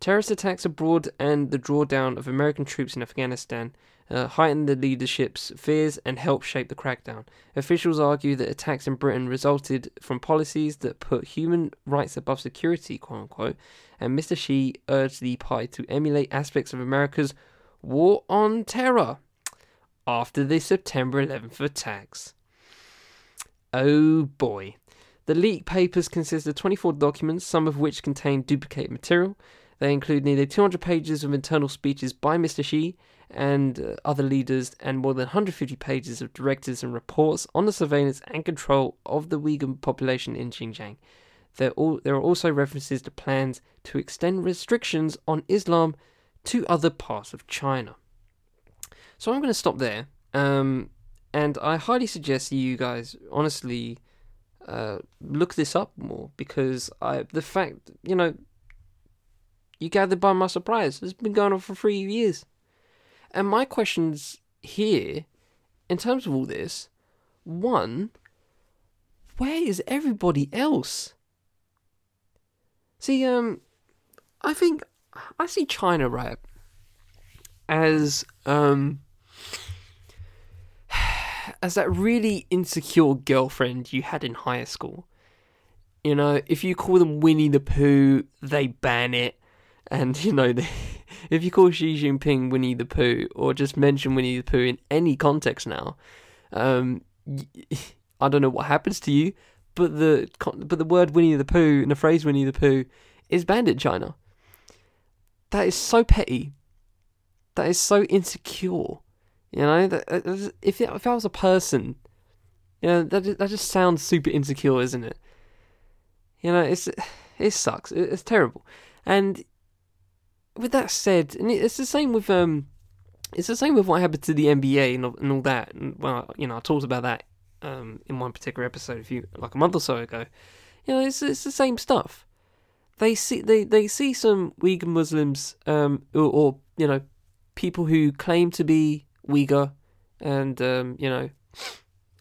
Terrorist attacks abroad and the drawdown of American troops in Afghanistan uh, heightened the leadership's fears and helped shape the crackdown. Officials argue that attacks in Britain resulted from policies that put human rights above security, quote unquote, and Mr. Xi urged the party to emulate aspects of America's war on terror after the September 11th attacks. Oh boy. The leaked papers consist of 24 documents, some of which contain duplicate material. They include nearly 200 pages of internal speeches by Mr. Xi and uh, other leaders, and more than 150 pages of directives and reports on the surveillance and control of the Uyghur population in Xinjiang. There, all, there are also references to plans to extend restrictions on Islam to other parts of China. So I'm going to stop there, um, and I highly suggest you guys honestly uh, look this up more because I the fact you know you gathered by my surprise. It's been going on for three years. And my questions here, in terms of all this, one, where is everybody else? See, um, I think I see China right as um as that really insecure girlfriend you had in high school. You know, if you call them Winnie the Pooh, they ban it. And, you know, they, if you call Xi Jinping Winnie the Pooh or just mention Winnie the Pooh in any context now, um, I don't know what happens to you, but the but the word Winnie the Pooh and the phrase Winnie the Pooh is banned in China. That is so petty. That is so insecure. You know, that, if if I was a person, you know, that that just sounds super insecure, isn't it? You know, it's it sucks. It's terrible. And with that said, and it's the same with um, it's the same with what happened to the NBA and, and all that. And, well, you know, I talked about that um in one particular episode a few like a month or so ago. You know, it's it's the same stuff. They see they, they see some Uyghur Muslims um or, or you know people who claim to be Uyghur and um you know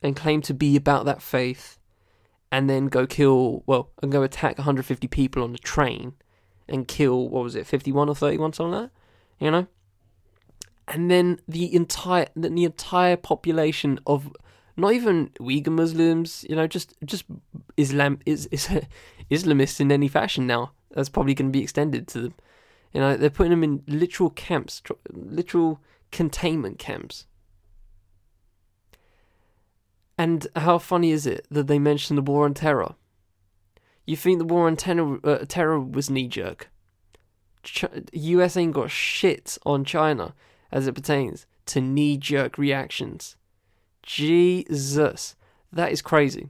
and claim to be about that faith and then go kill well and go attack 150 people on the train and kill what was it, fifty one or thirty one, something like that, you know. And then the entire the entire population of not even Uyghur Muslims, you know, just just Islam is is Islamists in any fashion now. That's probably going to be extended to them. You know, they're putting them in literal camps, literal containment camps. And how funny is it that they mention the war on terror? You think the war on terror, uh, terror was knee jerk? Ch- US ain't got shit on China as it pertains to knee jerk reactions. Jesus, that is crazy.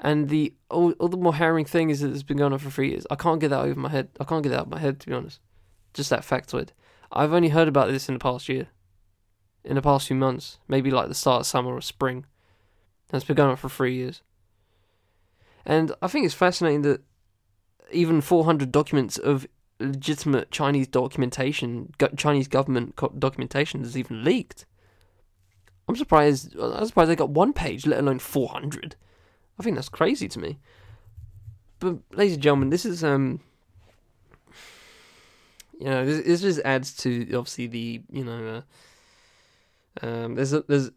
And the the more harrowing thing is that it's been going on for three years. I can't get that over my head. I can't get that out of my head to be honest. Just that factoid. I've only heard about this in the past year, in the past few months, maybe like the start of summer or spring. It's been going on for three years. And I think it's fascinating that even 400 documents of legitimate Chinese documentation, Chinese government documentation, is even leaked. I'm surprised. I'm surprised they got one page, let alone 400. I think that's crazy to me. But, ladies and gentlemen, this is um, you know, this, this just adds to obviously the you know, uh, um, there's a, there's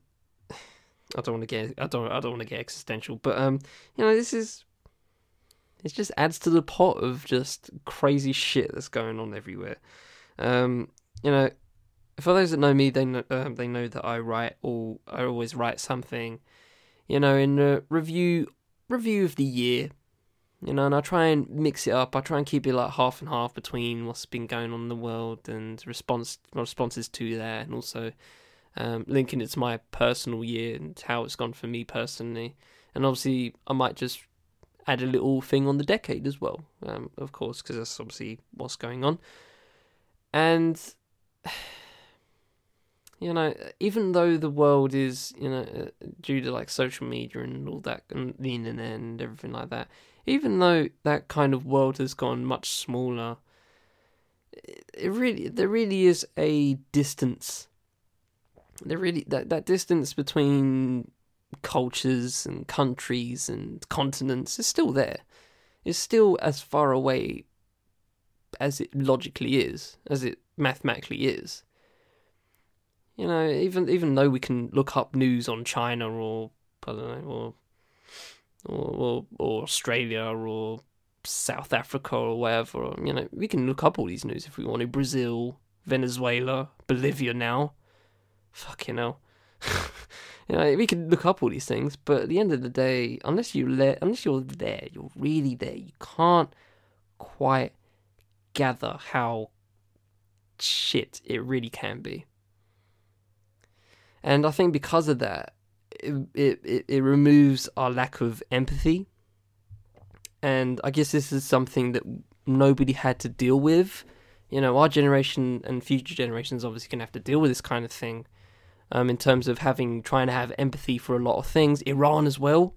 I don't want to get I don't I don't want to get existential, but um, you know, this is it just adds to the pot of just crazy shit that's going on everywhere. Um, you know, for those that know me, they know um, they know that I write or I always write something, you know, in a review review of the year. You know, and I try and mix it up. I try and keep it like half and half between what's been going on in the world and response responses to that, and also um, linking it to my personal year and how it's gone for me personally. And obviously, I might just add a little thing on the decade as well, um, of course, because that's obviously what's going on. And you know, even though the world is, you know, uh, due to like social media and all that, and the internet and everything like that, even though that kind of world has gone much smaller, it really, there really is a distance. There really that that distance between cultures and countries and continents is still there. It's still as far away as it logically is, as it mathematically is you know, even even though we can look up news on China or I don't know, or or or, or Australia or South Africa or wherever, you know, we can look up all these news if we want to. Brazil, Venezuela, Bolivia now. Fucking hell. you know, we can look up all these things, but at the end of the day, unless you let, unless you're there, you're really there. You can't quite gather how shit it really can be and I think because of that, it, it, it removes our lack of empathy. And I guess this is something that nobody had to deal with. You know, our generation and future generations obviously to have to deal with this kind of thing. Um, in terms of having trying to have empathy for a lot of things, Iran as well.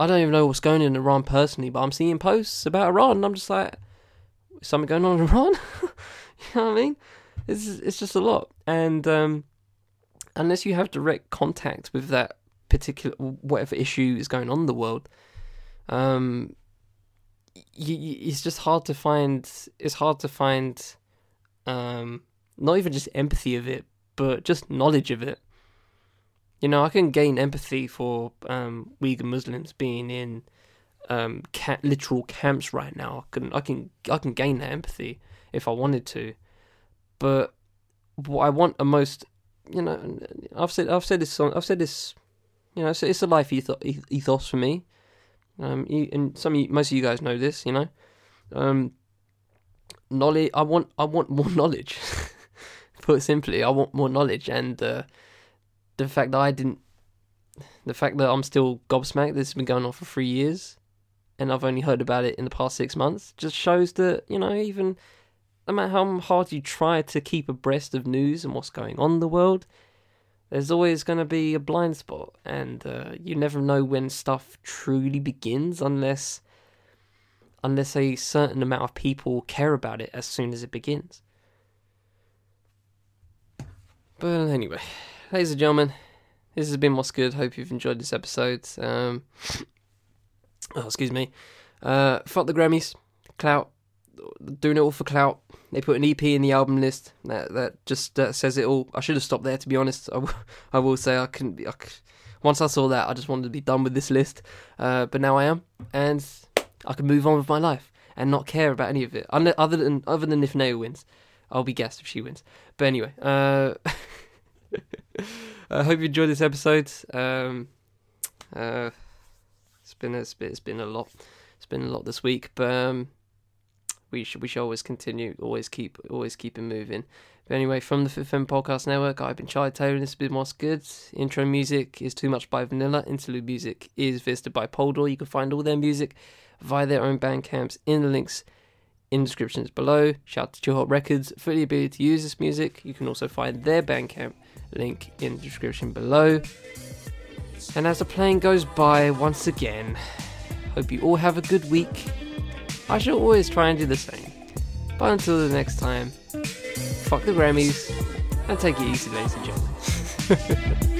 I don't even know what's going on in Iran personally, but I'm seeing posts about Iran, and I'm just like, something going on in Iran? you know what I mean? It's it's just a lot, and um, unless you have direct contact with that particular whatever issue is going on in the world, um, it's just hard to find. It's hard to find, um, not even just empathy of it, but just knowledge of it. You know, I can gain empathy for um, Uyghur Muslims being in um, ca- literal camps right now. I can, I can, I can gain that empathy if I wanted to, but what I want a most you know, I've said I've said this I've said this, you know, it's, it's a life ethos, ethos for me. Um, and some of you, most of you guys know this, you know. Um, knowledge. I want I want more knowledge. Put simply, I want more knowledge, and uh, the fact that I didn't, the fact that I'm still gobsmacked. This has been going on for three years, and I've only heard about it in the past six months. Just shows that you know even no matter how hard you try to keep abreast of news and what's going on in the world, there's always going to be a blind spot, and uh, you never know when stuff truly begins unless unless a certain amount of people care about it as soon as it begins. But anyway, ladies and gentlemen, this has been what's good. Hope you've enjoyed this episode. Um, oh, excuse me. Uh, fuck the Grammys, clout, doing it all for clout. They put an EP in the album list. That that just says it all. I should have stopped there, to be honest. I, w- I will say I couldn't be. I c- once I saw that, I just wanted to be done with this list. Uh, but now I am, and I can move on with my life and not care about any of it. Other than other than if Nao wins, I'll be guessed if she wins. But anyway, uh, I hope you enjoyed this episode. Um, uh, it's been it's been, it's been a lot. It's been a lot this week, but um, we should we should always continue, always keep always keep it moving. But anyway, from the Fifth M Podcast Network, I've been Charlie Taylor, this has been What's Good. Intro music is Too Much by Vanilla. Interlude music is Vista by Poldoore. You can find all their music via their own band camps in the links in descriptions below. Shout out to Chillhop Records for the ability to use this music. You can also find their Bandcamp link in the description below. And as the plane goes by once again, hope you all have a good week I shall always try and do the same. But until the next time, fuck the Grammys and take it easy, ladies and gentlemen.